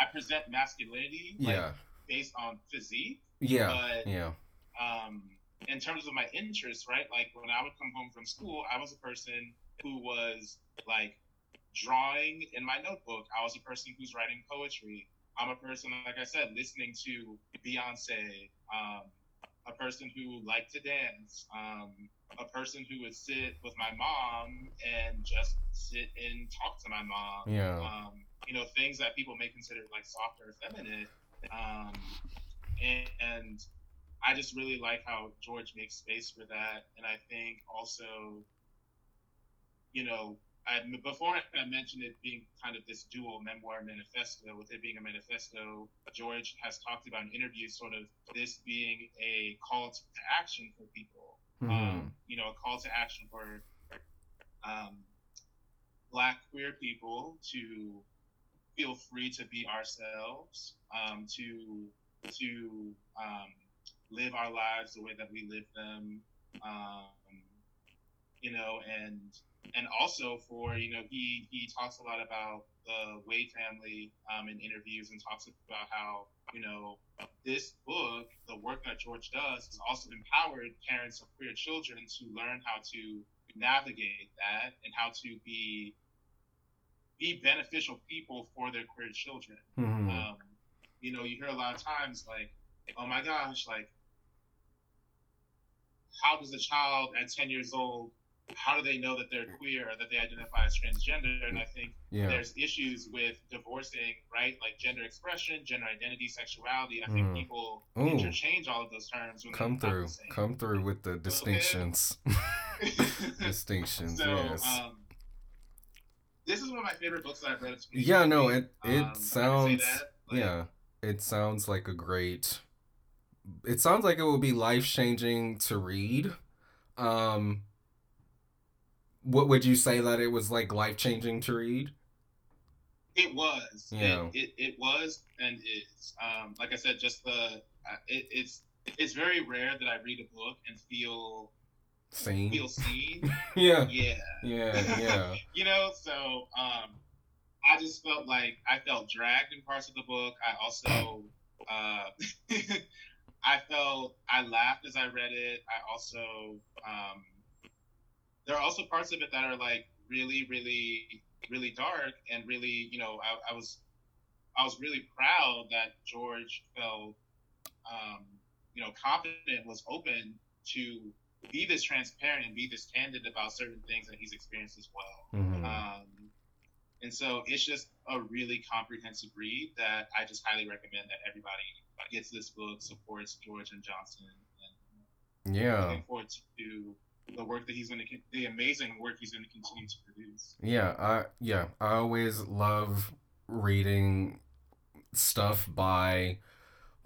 I present masculinity like, Yeah. based on physique, Yeah. but Yeah. um, in terms of my interests, right? Like when I would come home from school, I was a person who was like drawing in my notebook. I was a person who's writing poetry. I'm a person, like I said, listening to Beyonce. Um, a person who liked to dance. Um, a person who would sit with my mom and just sit and talk to my mom Yeah. um, you know, things that people may consider like soft or feminine. Um, and, and I just really like how George makes space for that. And I think also, you know, I, before I mentioned it being kind of this dual memoir manifesto, with it being a manifesto, George has talked about in interviews sort of this being a call to action for people Mhm. um, you know, a call to action for um, Black queer people to feel free to be ourselves, um, to to um, live our lives the way that we live them, um, you know, and and also for you know he he talks a lot about the Wade family um, in interviews and talks about how you know this book, the work that George does, has also empowered parents of queer children to learn how to navigate that and how to be be beneficial people for their queer children. Mhm. Um, you know, you hear a lot of times like, "Oh my gosh, like, how does a child at ten years old?" How do they know that they're queer or that they identify as transgender? And I think Yeah. there's issues with divorcing, right? Like gender expression, gender identity, sexuality. I think Mhm. people Ooh. interchange all of those terms when Come through. Come through with the distinctions. *laughs* *laughs* distinctions. so, yes. um, this is one of my favorite books that I've read. yeah. No. It it Um, I can say sounds. like, yeah. It sounds like a great. It sounds like it will be life changing to read. Um. What would you say that it was like life changing to read? It was. Yeah. It, it, it was and is. Um, like I said, just the it, it's it's very rare that I read a book and feel seen. feel seen. *laughs* yeah. Yeah. Yeah. *laughs* Yeah. you know, so um, I just felt like I felt dragged in parts of the book. I also, uh, *laughs* I felt I laughed as I read it. I also, um, there are also parts of it that are like really, really, really dark and really, you know, I, I was, I was really proud that George felt, um, you know, confident, was open to be this transparent and be this candid about certain things that he's experienced as well. Mhm. Um, and so it's just a really comprehensive read that I just highly recommend that everybody gets this book, supports George M. Johnson, and Yeah. looking forward to the work that he's going to, the amazing work he's going to continue to produce. Yeah, I yeah, I always love reading stuff by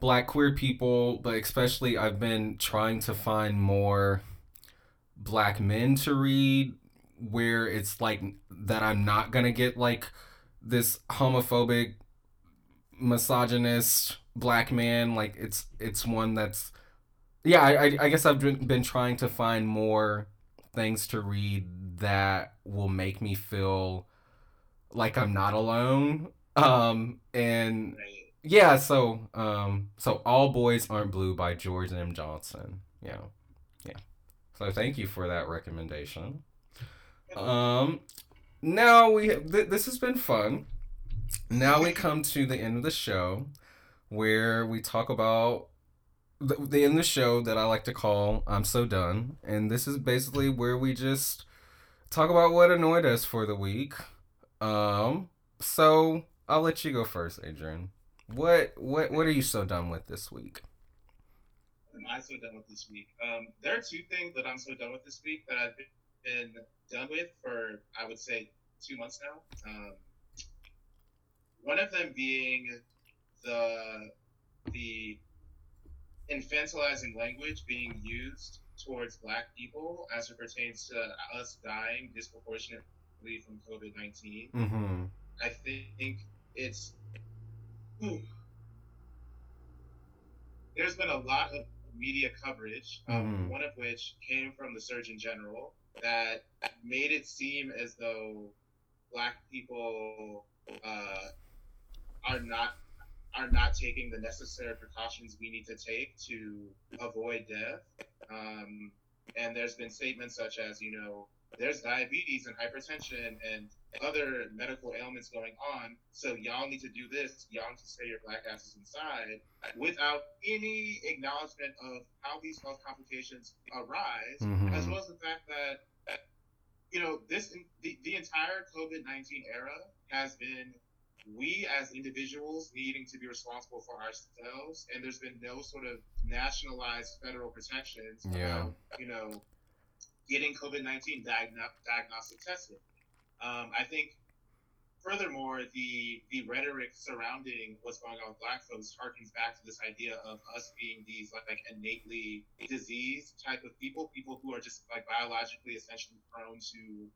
black queer people, but especially I've been trying to find more black men to read where it's like that I'm not going to get like this homophobic misogynist black man like it's it's one that's yeah I, I- I guess i've been, been trying to find more things to read that will make me feel like i'm not alone. Um and yeah so um so all boys aren't blue by george m. Johnson. Yeah yeah. So thank you for that recommendation. Um now we th- this has been fun. Now we come to the end of the show where we talk about the, the end of the show that I like to call I'm So Done. And this is basically where we just talk about what annoyed us for the week. Um, so I'll let you go first, Adrian. What what what are you so done with this week? am I so done with this week? Um, there are two things that I'm so done with this week that I've been done with for, I would say, two months now. Um, one of them being the the infantilizing language being used towards Black people as it pertains to us dying disproportionately from COVID nineteen. Mm-hmm. I think it's there's been a lot of media coverage, um, Mhm. one of which came from the Surgeon General that made it seem as though black people uh, are not are not taking the necessary precautions we need to take to avoid death. Um, and there's been statements such as, you know, there's diabetes and hypertension and other medical ailments going on. So y'all need to do this. Y'all need to stay your black asses inside without any acknowledgement of how these health complications arise, Mhm. as well as the fact that, you know, this the, the entire COVID 19 era has been we as individuals needing to be responsible for ourselves, and there's been no sort of nationalized federal protections Yeah. about, you know, getting COVID 19 diagno- diagnostic testing. Um, I think, furthermore, the the rhetoric surrounding what's going on with Black folks harkens back to this idea of us being these like, like innately diseased type of people, people who are just like biologically essentially prone to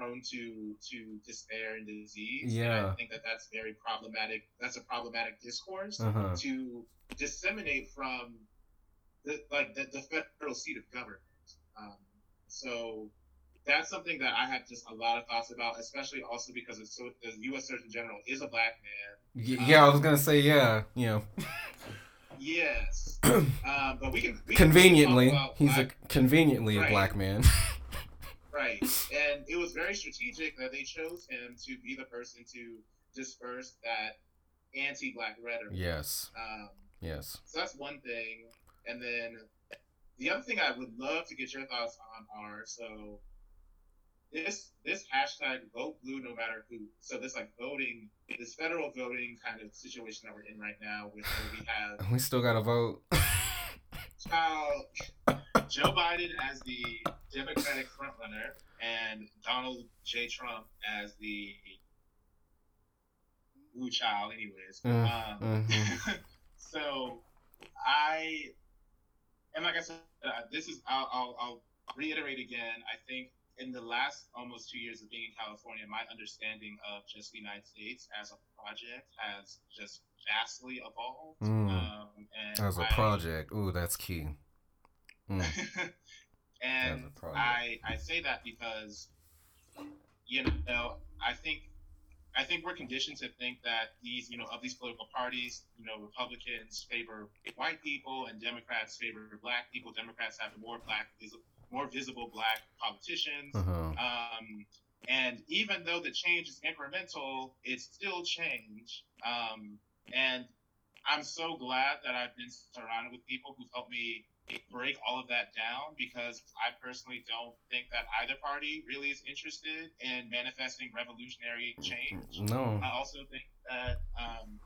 prone to to despair and disease. And Yeah. I think that that's very problematic. That's a problematic discourse Uh-huh. to disseminate from the like the, the federal seat of government. Um, so that's something that I have just a lot of thoughts about, especially also because it's so, the U.S. Surgeon General is a black man. Y- yeah, I was gonna say yeah, you know, Yes, *clears throat* um, but we can we conveniently talk about he's a conveniently a black man. *laughs* right, and it was very strategic that they chose him to be the person to disperse that anti-black rhetoric. yes, Um, yes. So that's one thing. And then the other thing I would love to get your thoughts on are so this this hashtag vote blue no matter who. So this like voting this federal voting kind of situation that we're in right now where we have *laughs* We still gotta vote. *laughs* child Joe Biden as the Democratic frontrunner and Donald J. Trump as the blue child, anyways. Mm, um, mhm. *laughs* so I and like I said, uh, this is I'll, I'll, I'll reiterate again. I think in the last almost two years of being in California, my understanding of just the United States as a project has just vastly evolved. Mm. Um, and As a I- project, ooh, that's key. *laughs* Mm. And I I say that because you know I think I think we're conditioned to think that these, you know, of these political parties, you know, Republicans favor white people and Democrats favor black people. Democrats have more black, more visible black politicians. Uh-huh. Um, and even though the change is incremental, it's still change. Um, and I'm so glad that I've been surrounded with people who've helped me break all of that down because I personally don't think that either party really is interested in manifesting revolutionary change. No. I also think that um,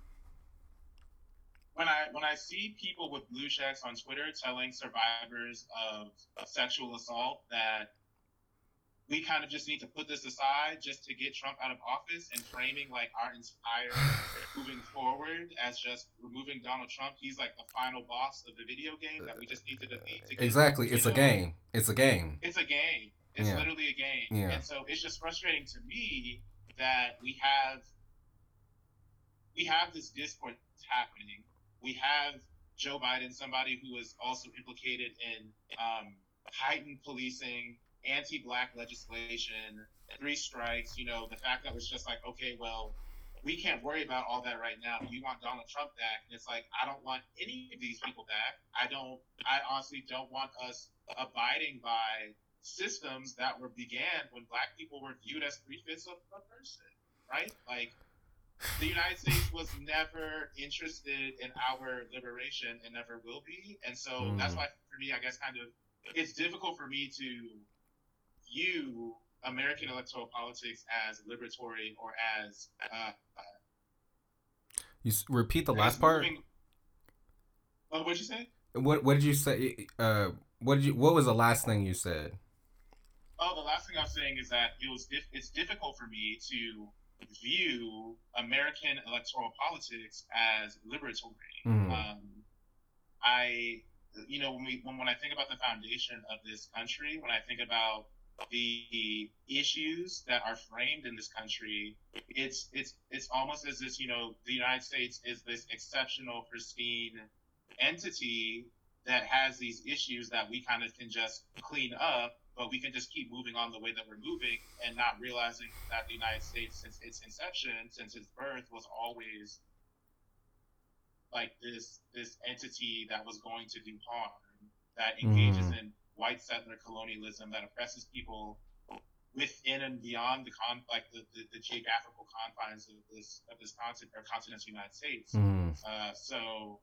when I when I see people with blue checks on Twitter telling survivors of, of sexual assault that we kind of just need to put this aside just to get Trump out of office and framing like our entire *sighs* moving forward as just removing Donald Trump. He's like the final boss of the video game that we just need to defeat. To exactly, it's know? a game. It's a game. It's a game. It's yeah. literally a game. Yeah. And so it's just frustrating to me that we have we have this discourse happening. We have Joe Biden, somebody who is also implicated in um, heightened policing anti-black legislation, three strikes. You know, the fact that was just like, okay, well, we can't worry about all that right now. You want Donald Trump back, and it's like I don't want any of these people back. I don't. I honestly don't want us abiding by systems that were began when black people were viewed as three fifths of a person, right? Like the United States was never interested in our liberation and never will be, and so mm. that's why for me, I guess, kind of, it's difficult for me to view American electoral politics as liberatory or as. Uh, uh, you repeat the last part. Moving... Oh, what'd you say? What What did you say? Uh, what did you? What was the last thing you said? Oh, the last thing I'm saying is that it was. It's difficult for me to view American electoral politics as liberatory. Mm. Um, I, you know, when we when, when I think about the foundation of this country, when I think about the issues that are framed in this country, it's it's it's almost as if you know the United States is this exceptional, pristine entity that has these issues that we kind of can just clean up, but we can just keep moving on the way that we're moving and not realizing that the United States, since its inception, since its birth, was always like this this entity that was going to do harm, that engages mm. in white settler colonialism that oppresses people within and beyond the con like the, the, the geographical confines of this of this continent or continental United States. Mm. Uh, so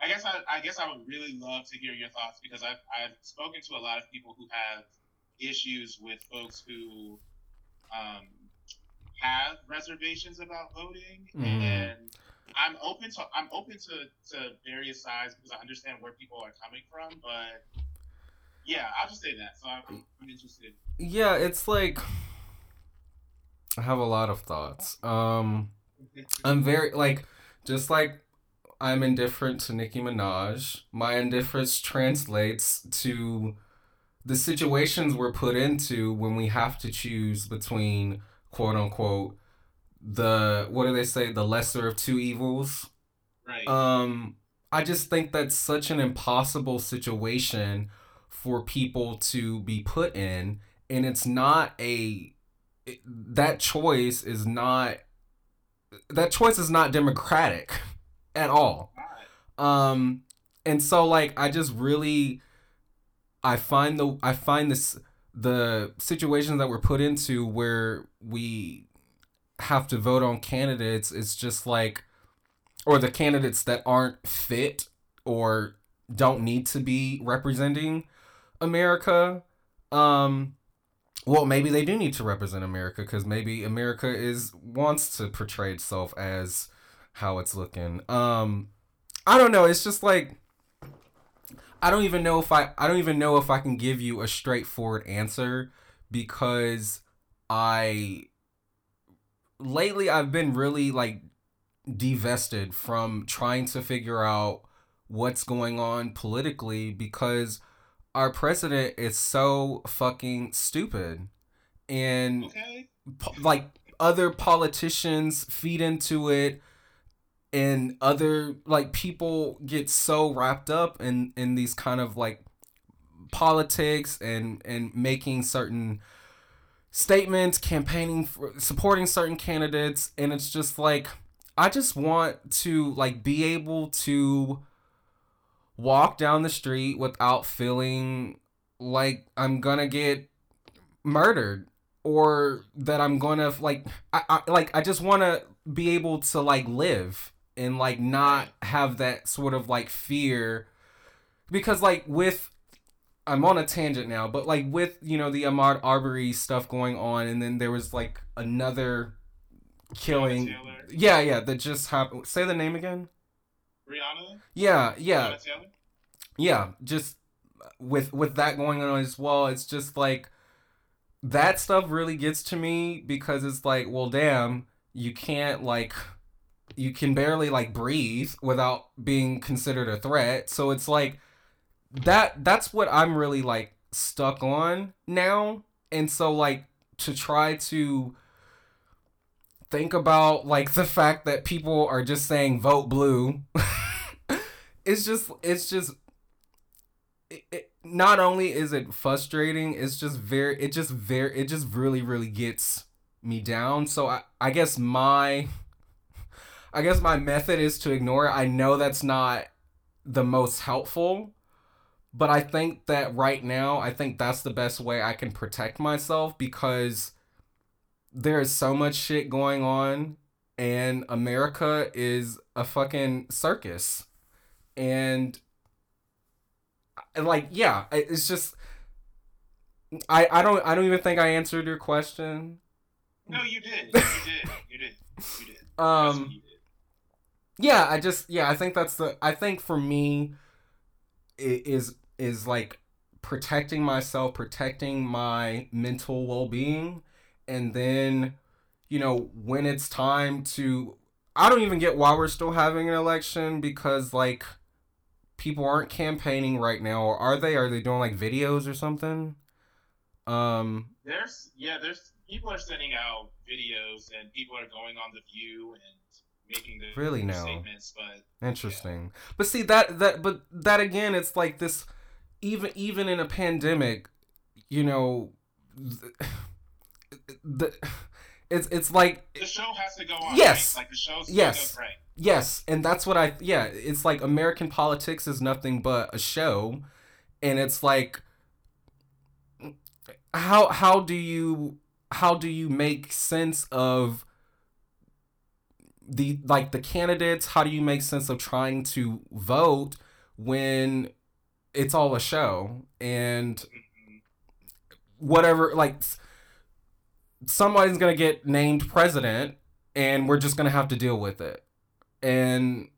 I guess I, I guess I would really love to hear your thoughts because I've I've spoken to a lot of people who have issues with folks who um, have reservations about voting mm. and I'm open to I'm open to, to various sides because I understand where people are coming from, but yeah, I'll just say that. So I'm, I'm interested. Yeah, it's like I have a lot of thoughts. Um, I'm very like just like I'm indifferent to Nicki Minaj. My indifference translates to the situations we're put into when we have to choose between quote unquote the what do they say? The lesser of two evils? Right. Um i just think that's such an impossible situation for people to be put in and it's not a it, that choice is not that choice is not democratic at all. Um and so like i just really i find the i find this the situations that we're put into where we have to vote on candidates it's just like or the candidates that aren't fit or don't need to be representing America um well maybe they do need to represent America cuz maybe America is wants to portray itself as how it's looking um I don't know it's just like I don't even know if I I don't even know if I can give you a straightforward answer because I lately I've been really like divested from trying to figure out what's going on politically because our president is so fucking stupid and okay. po- like other politicians feed into it and other like people get so wrapped up in in these kind of like politics and and making certain statements, campaigning for supporting certain candidates, and it's just like I just want to like be able to walk down the street without feeling like I'm gonna get murdered or that I'm gonna like I, I like I just want to be able to like live and like not have that sort of like fear because like with I'm on a tangent now, but like with you know the Ahmaud Arbery stuff going on, and then there was like another killing. Yeah, yeah, that just happened. Say the name again. Breonna. Yeah, yeah, yeah. Just with with that going on as well, it's just like that stuff really gets to me because it's like, well, damn, you can't like you can barely like breathe without being considered a threat. So it's like that that's what I'm really like stuck on now. And so like to try to think about like the fact that people are just saying vote blue *laughs* it's just it's just it, it, not only is it frustrating it's just very it just very it just really really gets me down so i i guess my i guess my method is to ignore it i know that's not the most helpful but I think that right now, I think that's the best way I can protect myself because there is so much shit going on and America is a fucking circus. And like yeah, it's just I I don't I don't even think I answered your question. No, you did. You did. You did. You did. *laughs* Um you did. Yeah, I just yeah, I think that's the I think for me is is like protecting myself, protecting my mental well-being and then you know when it's time to I don't even get why we're still having an election because like people aren't campaigning right now or are they? Are they doing like videos or something? Um there's yeah there's people are sending out videos and people are going on the view and making the really no statements but interesting. Yeah. but see that that but that again it's like this even even in a pandemic you know the, the *sighs* it's it's like the show has to go on yes. Right? like the show yes. right? Yes and that's what i yeah it's like american politics is nothing but a show and it's like how how do you how do you make sense of the like the candidates how do you make sense of trying to vote when it's all a show? And whatever like somebody's gonna get named president and we're just gonna have to deal with it. And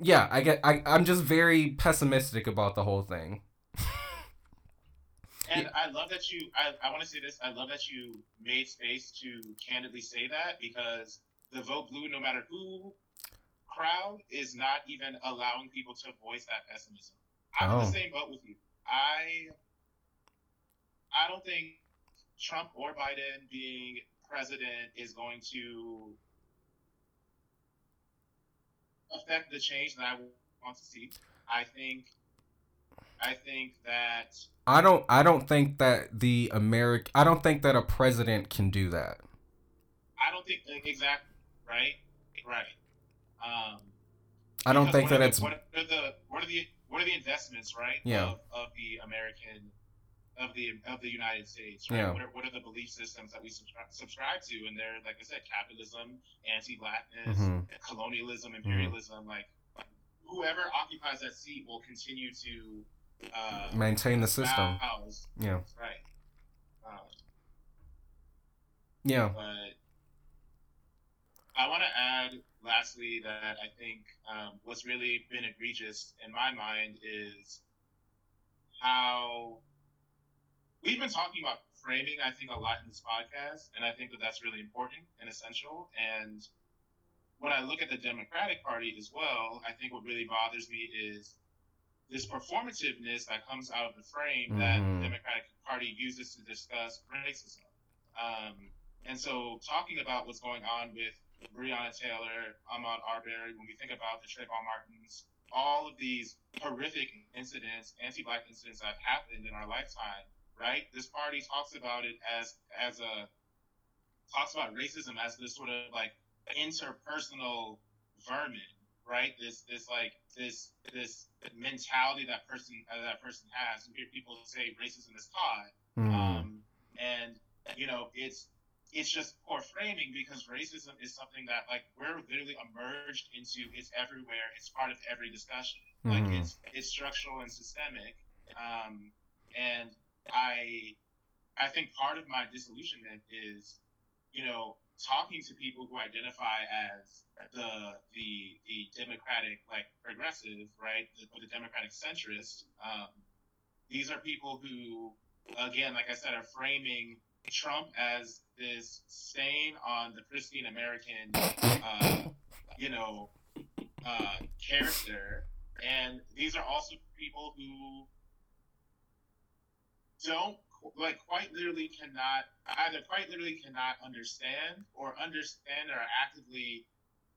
yeah i get I, i'm just very pessimistic about the whole thing. *laughs* And i love that you i, I want to say this i love that you made space to candidly say that because the vote blue no matter who crowd is not even allowing people to voice that pessimism. I'm oh. in the oh. same boat with you. I i don't think trump or biden being president is going to affect the change that i want to see. I think i think that i don't i don't think that the american i don't think that a president can do that. I don't think exactly right? Right. Um, I don't think that it's. What are the what are the what are the investments, right? Yeah. Of, of the American, of the of the United States, right? Yeah. What are, what are the belief systems that we subscribe, subscribe to? And they're like I said, capitalism, anti-blackness, Mhm. colonialism, imperialism. Like whoever occupies that seat will continue to uh, Maintain the system. house. Yeah. Right. Um, Yeah. but I want to add, lastly, that I think um, what's really been egregious in my mind is how we've been talking about framing, I think, a lot in this podcast, and I think that that's really important and essential. And when I look at the Democratic Party as well, I think what really bothers me is this performativeness that comes out of the frame mm-hmm. that the Democratic Party uses to discuss racism. Um, and so, talking about what's going on with Breonna Taylor, Ahmaud Arbery, when we think about the Trayvon Martins, all of these horrific incidents, anti-black incidents that have happened in our lifetime, right? This party talks about it as as a talks about racism as this sort of like interpersonal vermin, right? This this like this this mentality that person uh, that person has. You hear people say racism is taught, mm. um, and you know it's it's just poor framing because racism is something that like we're literally emerged into. It's everywhere. It's part of every discussion. Mm. Like it's it's structural and systemic. Um, and I I think part of my disillusionment is, you know, talking to people who identify as the the the democratic like progressive, right, the, or the democratic centrist. Um, these are people who, again, like I said, are framing Trump as this stain on the pristine American, uh, you know, uh, character, and these are also people who don't like quite literally cannot either quite literally cannot understand or understand or are actively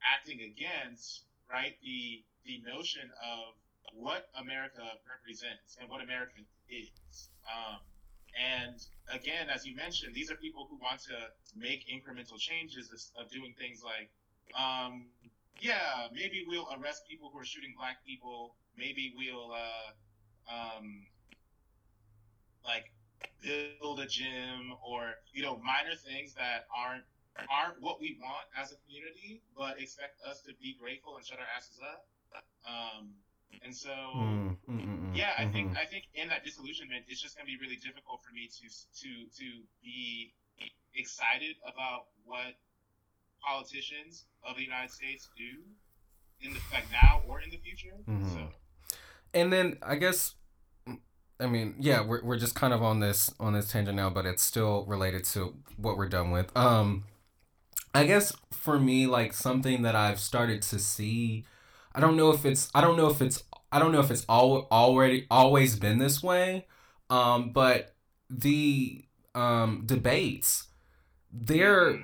acting against right the the notion of what America represents and what America is. Um, and again, as you mentioned, these are people who want to make incremental changes of doing things like, um, yeah, maybe we'll arrest people who are shooting black people. Maybe we'll, uh, um, like, build a gym or you know minor things that aren't aren't what we want as a community, but expect us to be grateful and shut our asses up. Um, and so, mm, mm, mm, mm yeah, I mm-hmm. think I think in that disillusionment, it's just going to be really difficult for me to to to be excited about what politicians of the United States do in the like now or in the future. Mm-hmm. So. And then I guess I mean, yeah, we're, we're just kind of on this on this tangent now, but it's still related to what we're done with. Um, I guess for me, like something that I've started to see, I don't know if it's I don't know if it's I don't know if it's all already always been this way, um, but the um debates, they're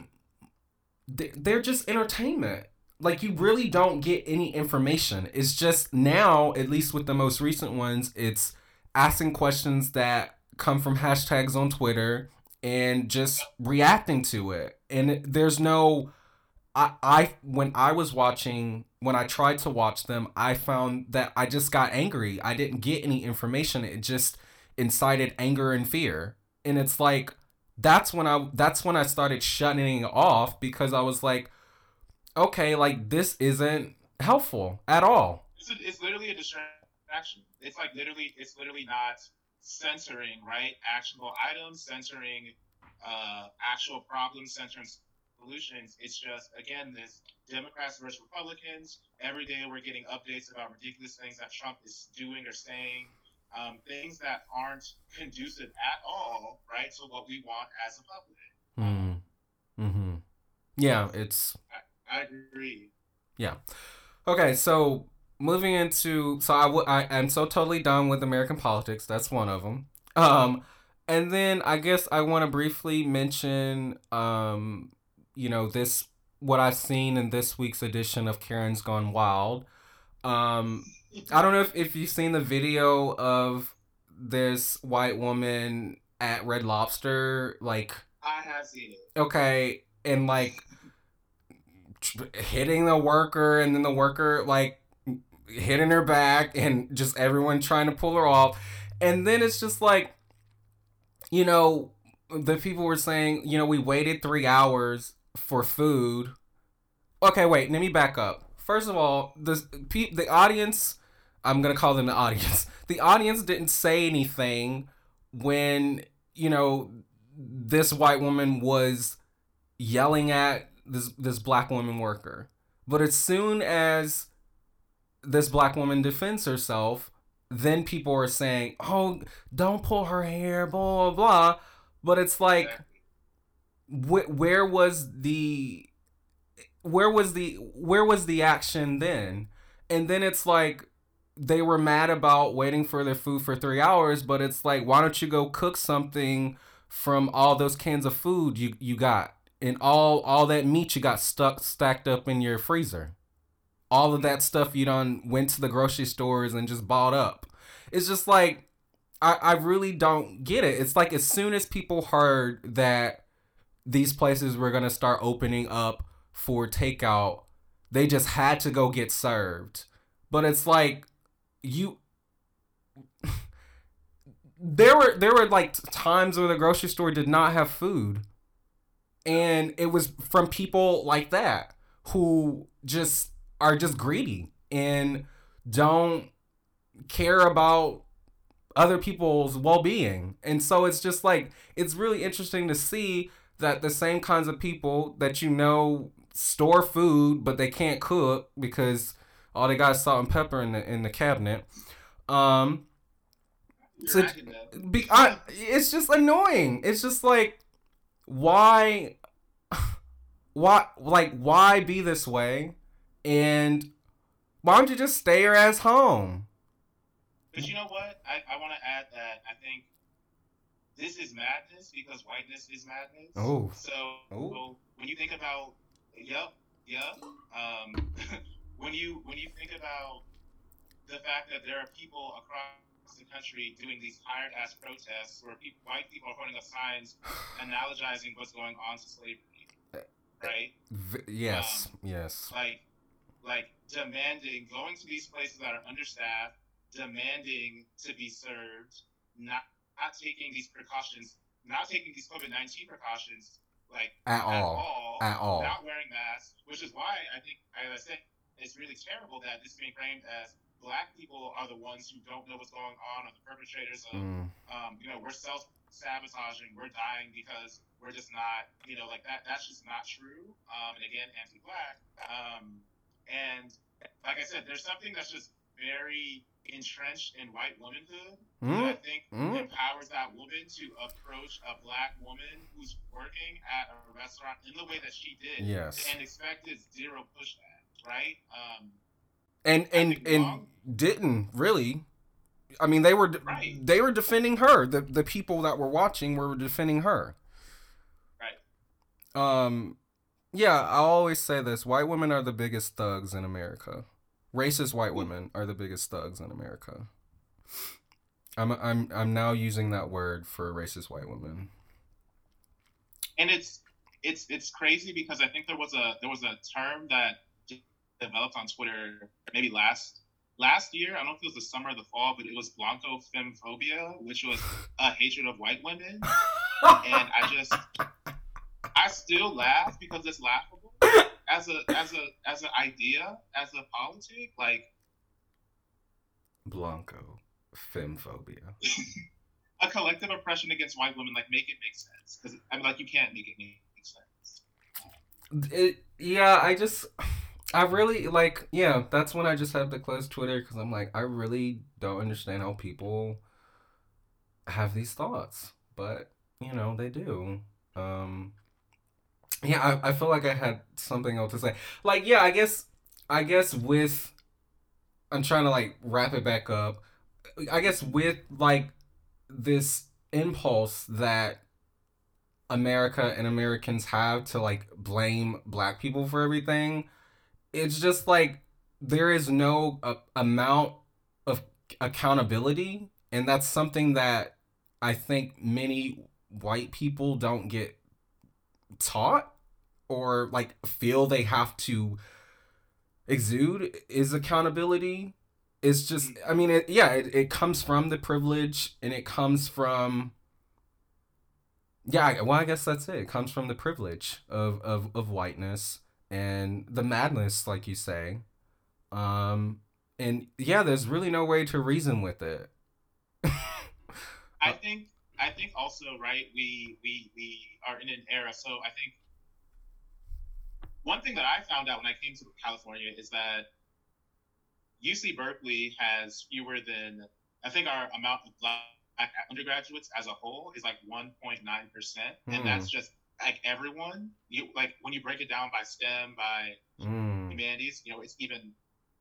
they're just entertainment like you really don't get any information. It's just now, at least with the most recent ones, it's asking questions that come from hashtags on Twitter and just reacting to it. And there's no I I when I was watching when I tried to watch them, I found that I just got angry. I didn't get any information. It just incited anger and fear. And it's like that's when I that's when I started shutting off because I was like okay, like this isn't helpful at all. It's, a, it's literally a distraction. It's like literally, it's literally not censoring right actionable items, censoring uh, actual problems, censoring solutions. It's just again this Democrats versus Republicans. Every day we're getting updates about ridiculous things that Trump is doing or saying. Um, things that aren't conducive at all, right, to what we want as a public. Mm. Mm-hmm. Yeah, it's. I, I agree. Yeah. Okay, so moving into so I, w- I am so totally done with American politics. That's one of them. Um, and then I guess I want to briefly mention um, you know this what I've seen in this week's edition of Karen's Gone Wild. Um, I don't know if, if you've seen the video of this white woman at Red Lobster, like I have seen it. Okay, and like hitting the worker, and then the worker like hitting her back and just everyone trying to pull her off. And then it's just like, you know, the people were saying, you know, we waited three hours for food. Okay, wait, let me back up. First of all, the pe- the audience, I'm gonna call them the audience. *laughs* The audience didn't say anything when you know this white woman was yelling at this this black woman worker. But as soon as this black woman defends herself, then people are saying, "Oh, don't pull her hair," blah blah blah. But it's like, wh- where was the, where was the, where was the action then? And then it's like, they were mad about waiting for their food for three hours, but it's like, why don't you go cook something from all those cans of food you you got and all all that meat you got stuck stacked up in your freezer? all of that stuff you done went to the grocery stores and just bought up. It's just like I, I really don't get it. It's like as soon as people heard that these places were gonna start opening up for takeout, they just had to go get served. But it's like you *laughs* there were there were like times where the grocery store did not have food. And it was from people like that who just are just greedy and don't care about other people's well-being. And so it's just like it's really interesting to see that the same kinds of people that you know store food but they can't cook because all they got is salt and pepper in the in the cabinet. Um so be, I, it's just annoying. It's just like why *sighs* why like why be this way and why don't you just stay your ass home? But you know what? I, I want to add that I think this is madness because whiteness is madness. Oh. So, so when you think about, yep, yep. Um, *laughs* when you when you think about the fact that there are people across the country doing these hired ass protests where people, white people are holding up signs *sighs* analogizing what's going on to slavery, right? V- yes, um, yes. Like, like demanding going to these places that are understaffed demanding to be served, not not taking these precautions, not taking these COVID nineteen precautions like at, at all. all, at all, not wearing masks, which is why I think, as I said, it's really terrible that this is being framed as black people are the ones who don't know what's going on, are the perpetrators of, mm. um, you know, we're self sabotaging, we're dying because we're just not, you know, like that. That's just not true. Um, and again, anti-black. Um, and like I said, there's something that's just very entrenched in white womanhood mm. that I think mm. empowers that woman to approach a black woman who's working at a restaurant in the way that she did. Yes. And expected zero pushback, right? Um, and and and didn't really. I mean, they were right. they were defending her. The the people that were watching were defending her. Right. Um, yeah, I always say this: white women are the biggest thugs in America. Racist white women are the biggest thugs in America. I'm I'm I'm now using that word for a racist white women. And it's it's it's crazy because I think there was a there was a term that developed on Twitter maybe last last year. I don't know if it was the summer or the fall, but it was Blanco femphobia, which was a hatred of white women. and I just I still laugh because it's laughable as a as a as an idea, as a politic, like Blanco femphobia. *laughs* a collective oppression against white women, like make it make sense. Because I mean, like you can't make it make sense. It, yeah, I just, I really like, yeah. That's when I just had to close Twitter because I'm like, I really don't understand how people have these thoughts, but you know they do. Um, yeah, I, I feel like I had something else to say. Like, yeah, I guess, I guess with, I'm trying to like wrap it back up. I guess with like this impulse that America and Americans have to like blame black people for everything, it's just like there is no uh, amount of accountability, and that's something that I think many white people don't get taught or like feel they have to exude is accountability it's just i mean it, yeah it, it comes from the privilege and it comes from yeah well i guess that's it. It comes from the privilege of of, of whiteness and the madness like you say. Um and yeah there's really no way to reason with it. I *laughs* think I think also right we we we are in an era. So I think one thing that I found out when I came to California is that UC Berkeley has fewer than I think our amount of black undergraduates as a whole is like 1.9 percent, mm. and that's hmm. just like everyone. You like when you break it down by STEM, by mm. humanities, you know, it's even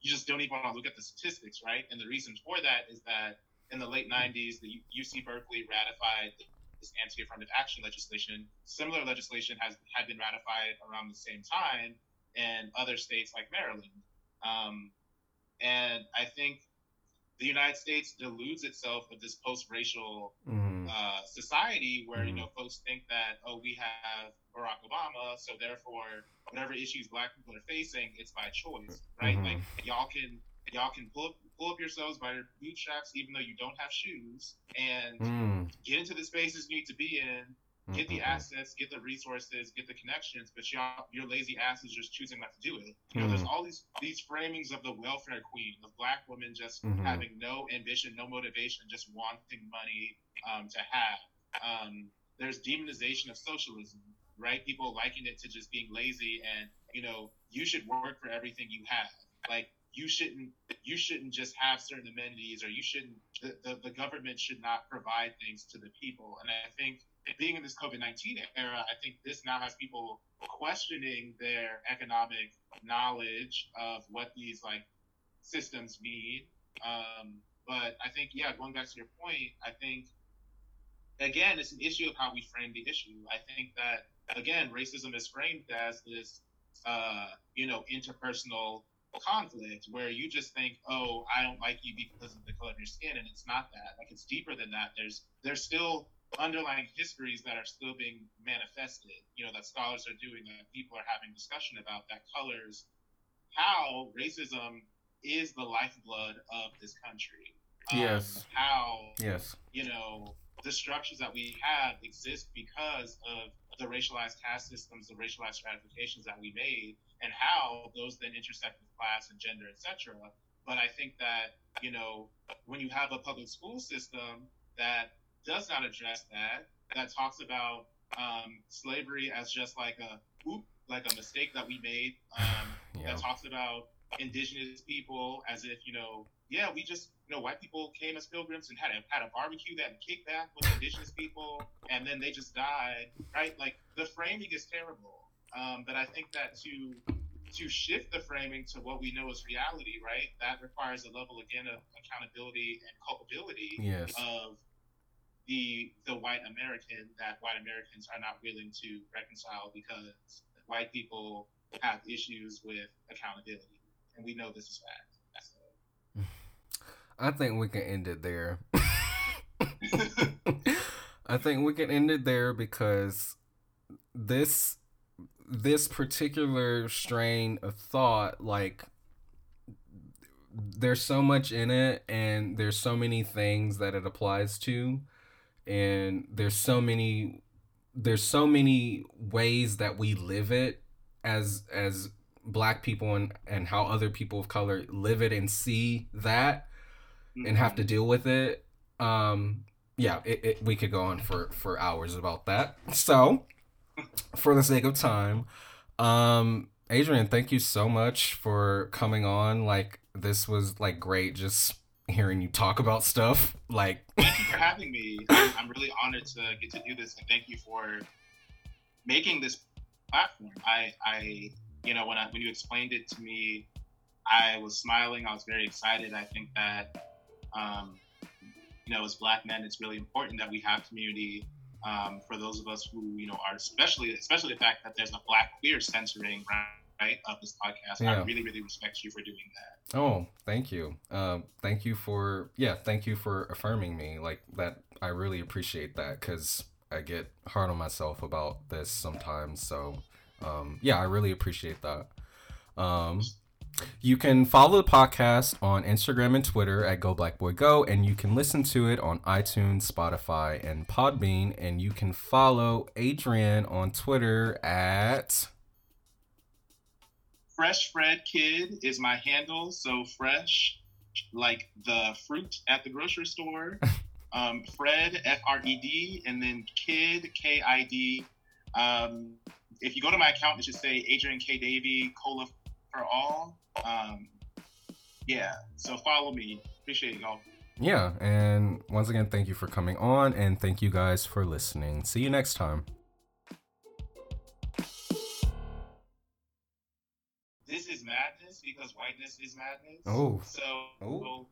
you just don't even want to look at the statistics, right? And the reason for that is that in the late 90s, the UC Berkeley ratified this anti-affirmative action legislation. Similar legislation has had been ratified around the same time in other states like Maryland. Um, and I think the United States deludes itself with this post-racial Mhm. uh, society where you Mhm. know folks think that oh we have Barack Obama, so therefore whatever issues Black people are facing, it's by choice, right? Mhm. Like y'all can y'all can pull up, pull up yourselves by your bootstraps even though you don't have shoes and Mm. get into the spaces you need to be in get the Mhm. assets, get the resources, get the connections, but y'all, your lazy ass is just choosing not to do it. You know, there's Mhm. all these these framings of the welfare queen, of black women just Mhm. having no ambition, no motivation, just wanting money um, to have. Um, there's demonization of socialism, right? People liken it to just being lazy and you know you should work for everything you have. Like you shouldn't you shouldn't just have certain amenities or you shouldn't the, the, the government should not provide things to the people. And I think being in this COVID 19 era, I think this now has people questioning their economic knowledge of what these like systems mean. Um, but I think, yeah, going back to your point, I think, again, it's an issue of how we frame the issue. I think that, again, racism is framed as this, uh, you know, interpersonal conflict where you just think, oh, I don't like you because of the color of your skin, and it's not that. Like it's deeper than that. There's there's still underlying histories that are still being manifested. You know that scholars are doing, that people are having discussion about that colors how racism is the lifeblood of this country. Um, Yes. How Yes. you know the structures that we have exist because of the racialized caste systems, the racialized stratifications that we made, and how those then intersect with class and gender, etc. But I think that you know when you have a public school system that does not address that, that talks about um, slavery as just like a oop, like a mistake that we made, um, *sighs* Yeah. that talks about indigenous people as if you know yeah we just you know white people came as pilgrims and had a had a barbecue that kicked back with indigenous people and then they just died right like the framing is terrible um, but i think that to to shift the framing to what we know as reality right that requires a level again of accountability and culpability Yes. of the the white American that white Americans are not willing to reconcile because white people have issues with accountability, and we know this is fact. So, *sighs* I think we can end it there. *laughs* I think we can end it there because this this particular strain of thought like there's so much in it and there's so many things that it applies to and there's so many there's so many ways that we live it as as black people and and how other people of color live it and see that and have to deal with it. Um, yeah, it, it, we could go on for for hours about that. *laughs* So, for the sake of time, um, Adrian, thank you so much for coming on. Like this was like great, just hearing you talk about stuff. Like, thank you for having me. I'm, really honored to get to do this, and thank you for making this platform. I, I, you know, when I when you explained it to me, I was smiling. I was very excited. I think that, um, you know, as Black men, it's really important that we have community. Um, for those of us who, you know, are especially, especially the fact that there's a Black queer censoring right of this podcast. Yeah. I really, really respect you for doing that. oh, thank you. Um, thank you for yeah, thank you for affirming me. Like that, I really appreciate that because I get hard on myself about this sometimes. So, um, yeah, I really appreciate that. Um, you can follow the podcast on Instagram and Twitter at Go Black Boy Go, and you can listen to it on iTunes, Spotify, and Podbean. And you can follow Adrian on Twitter at Fresh Fred Kid is my handle. So fresh, like the fruit at the grocery store. *laughs* Um, Fred F R E D, and then Kid K I D. Um, if you go to my account, it should say Adrian K Davy COLA for all. Um, yeah, so follow me. Appreciate y'all. yeah. And once again, thank you for coming on, and thank you guys for listening. See you next time. This is madness because whiteness is madness. Oh. So Oh.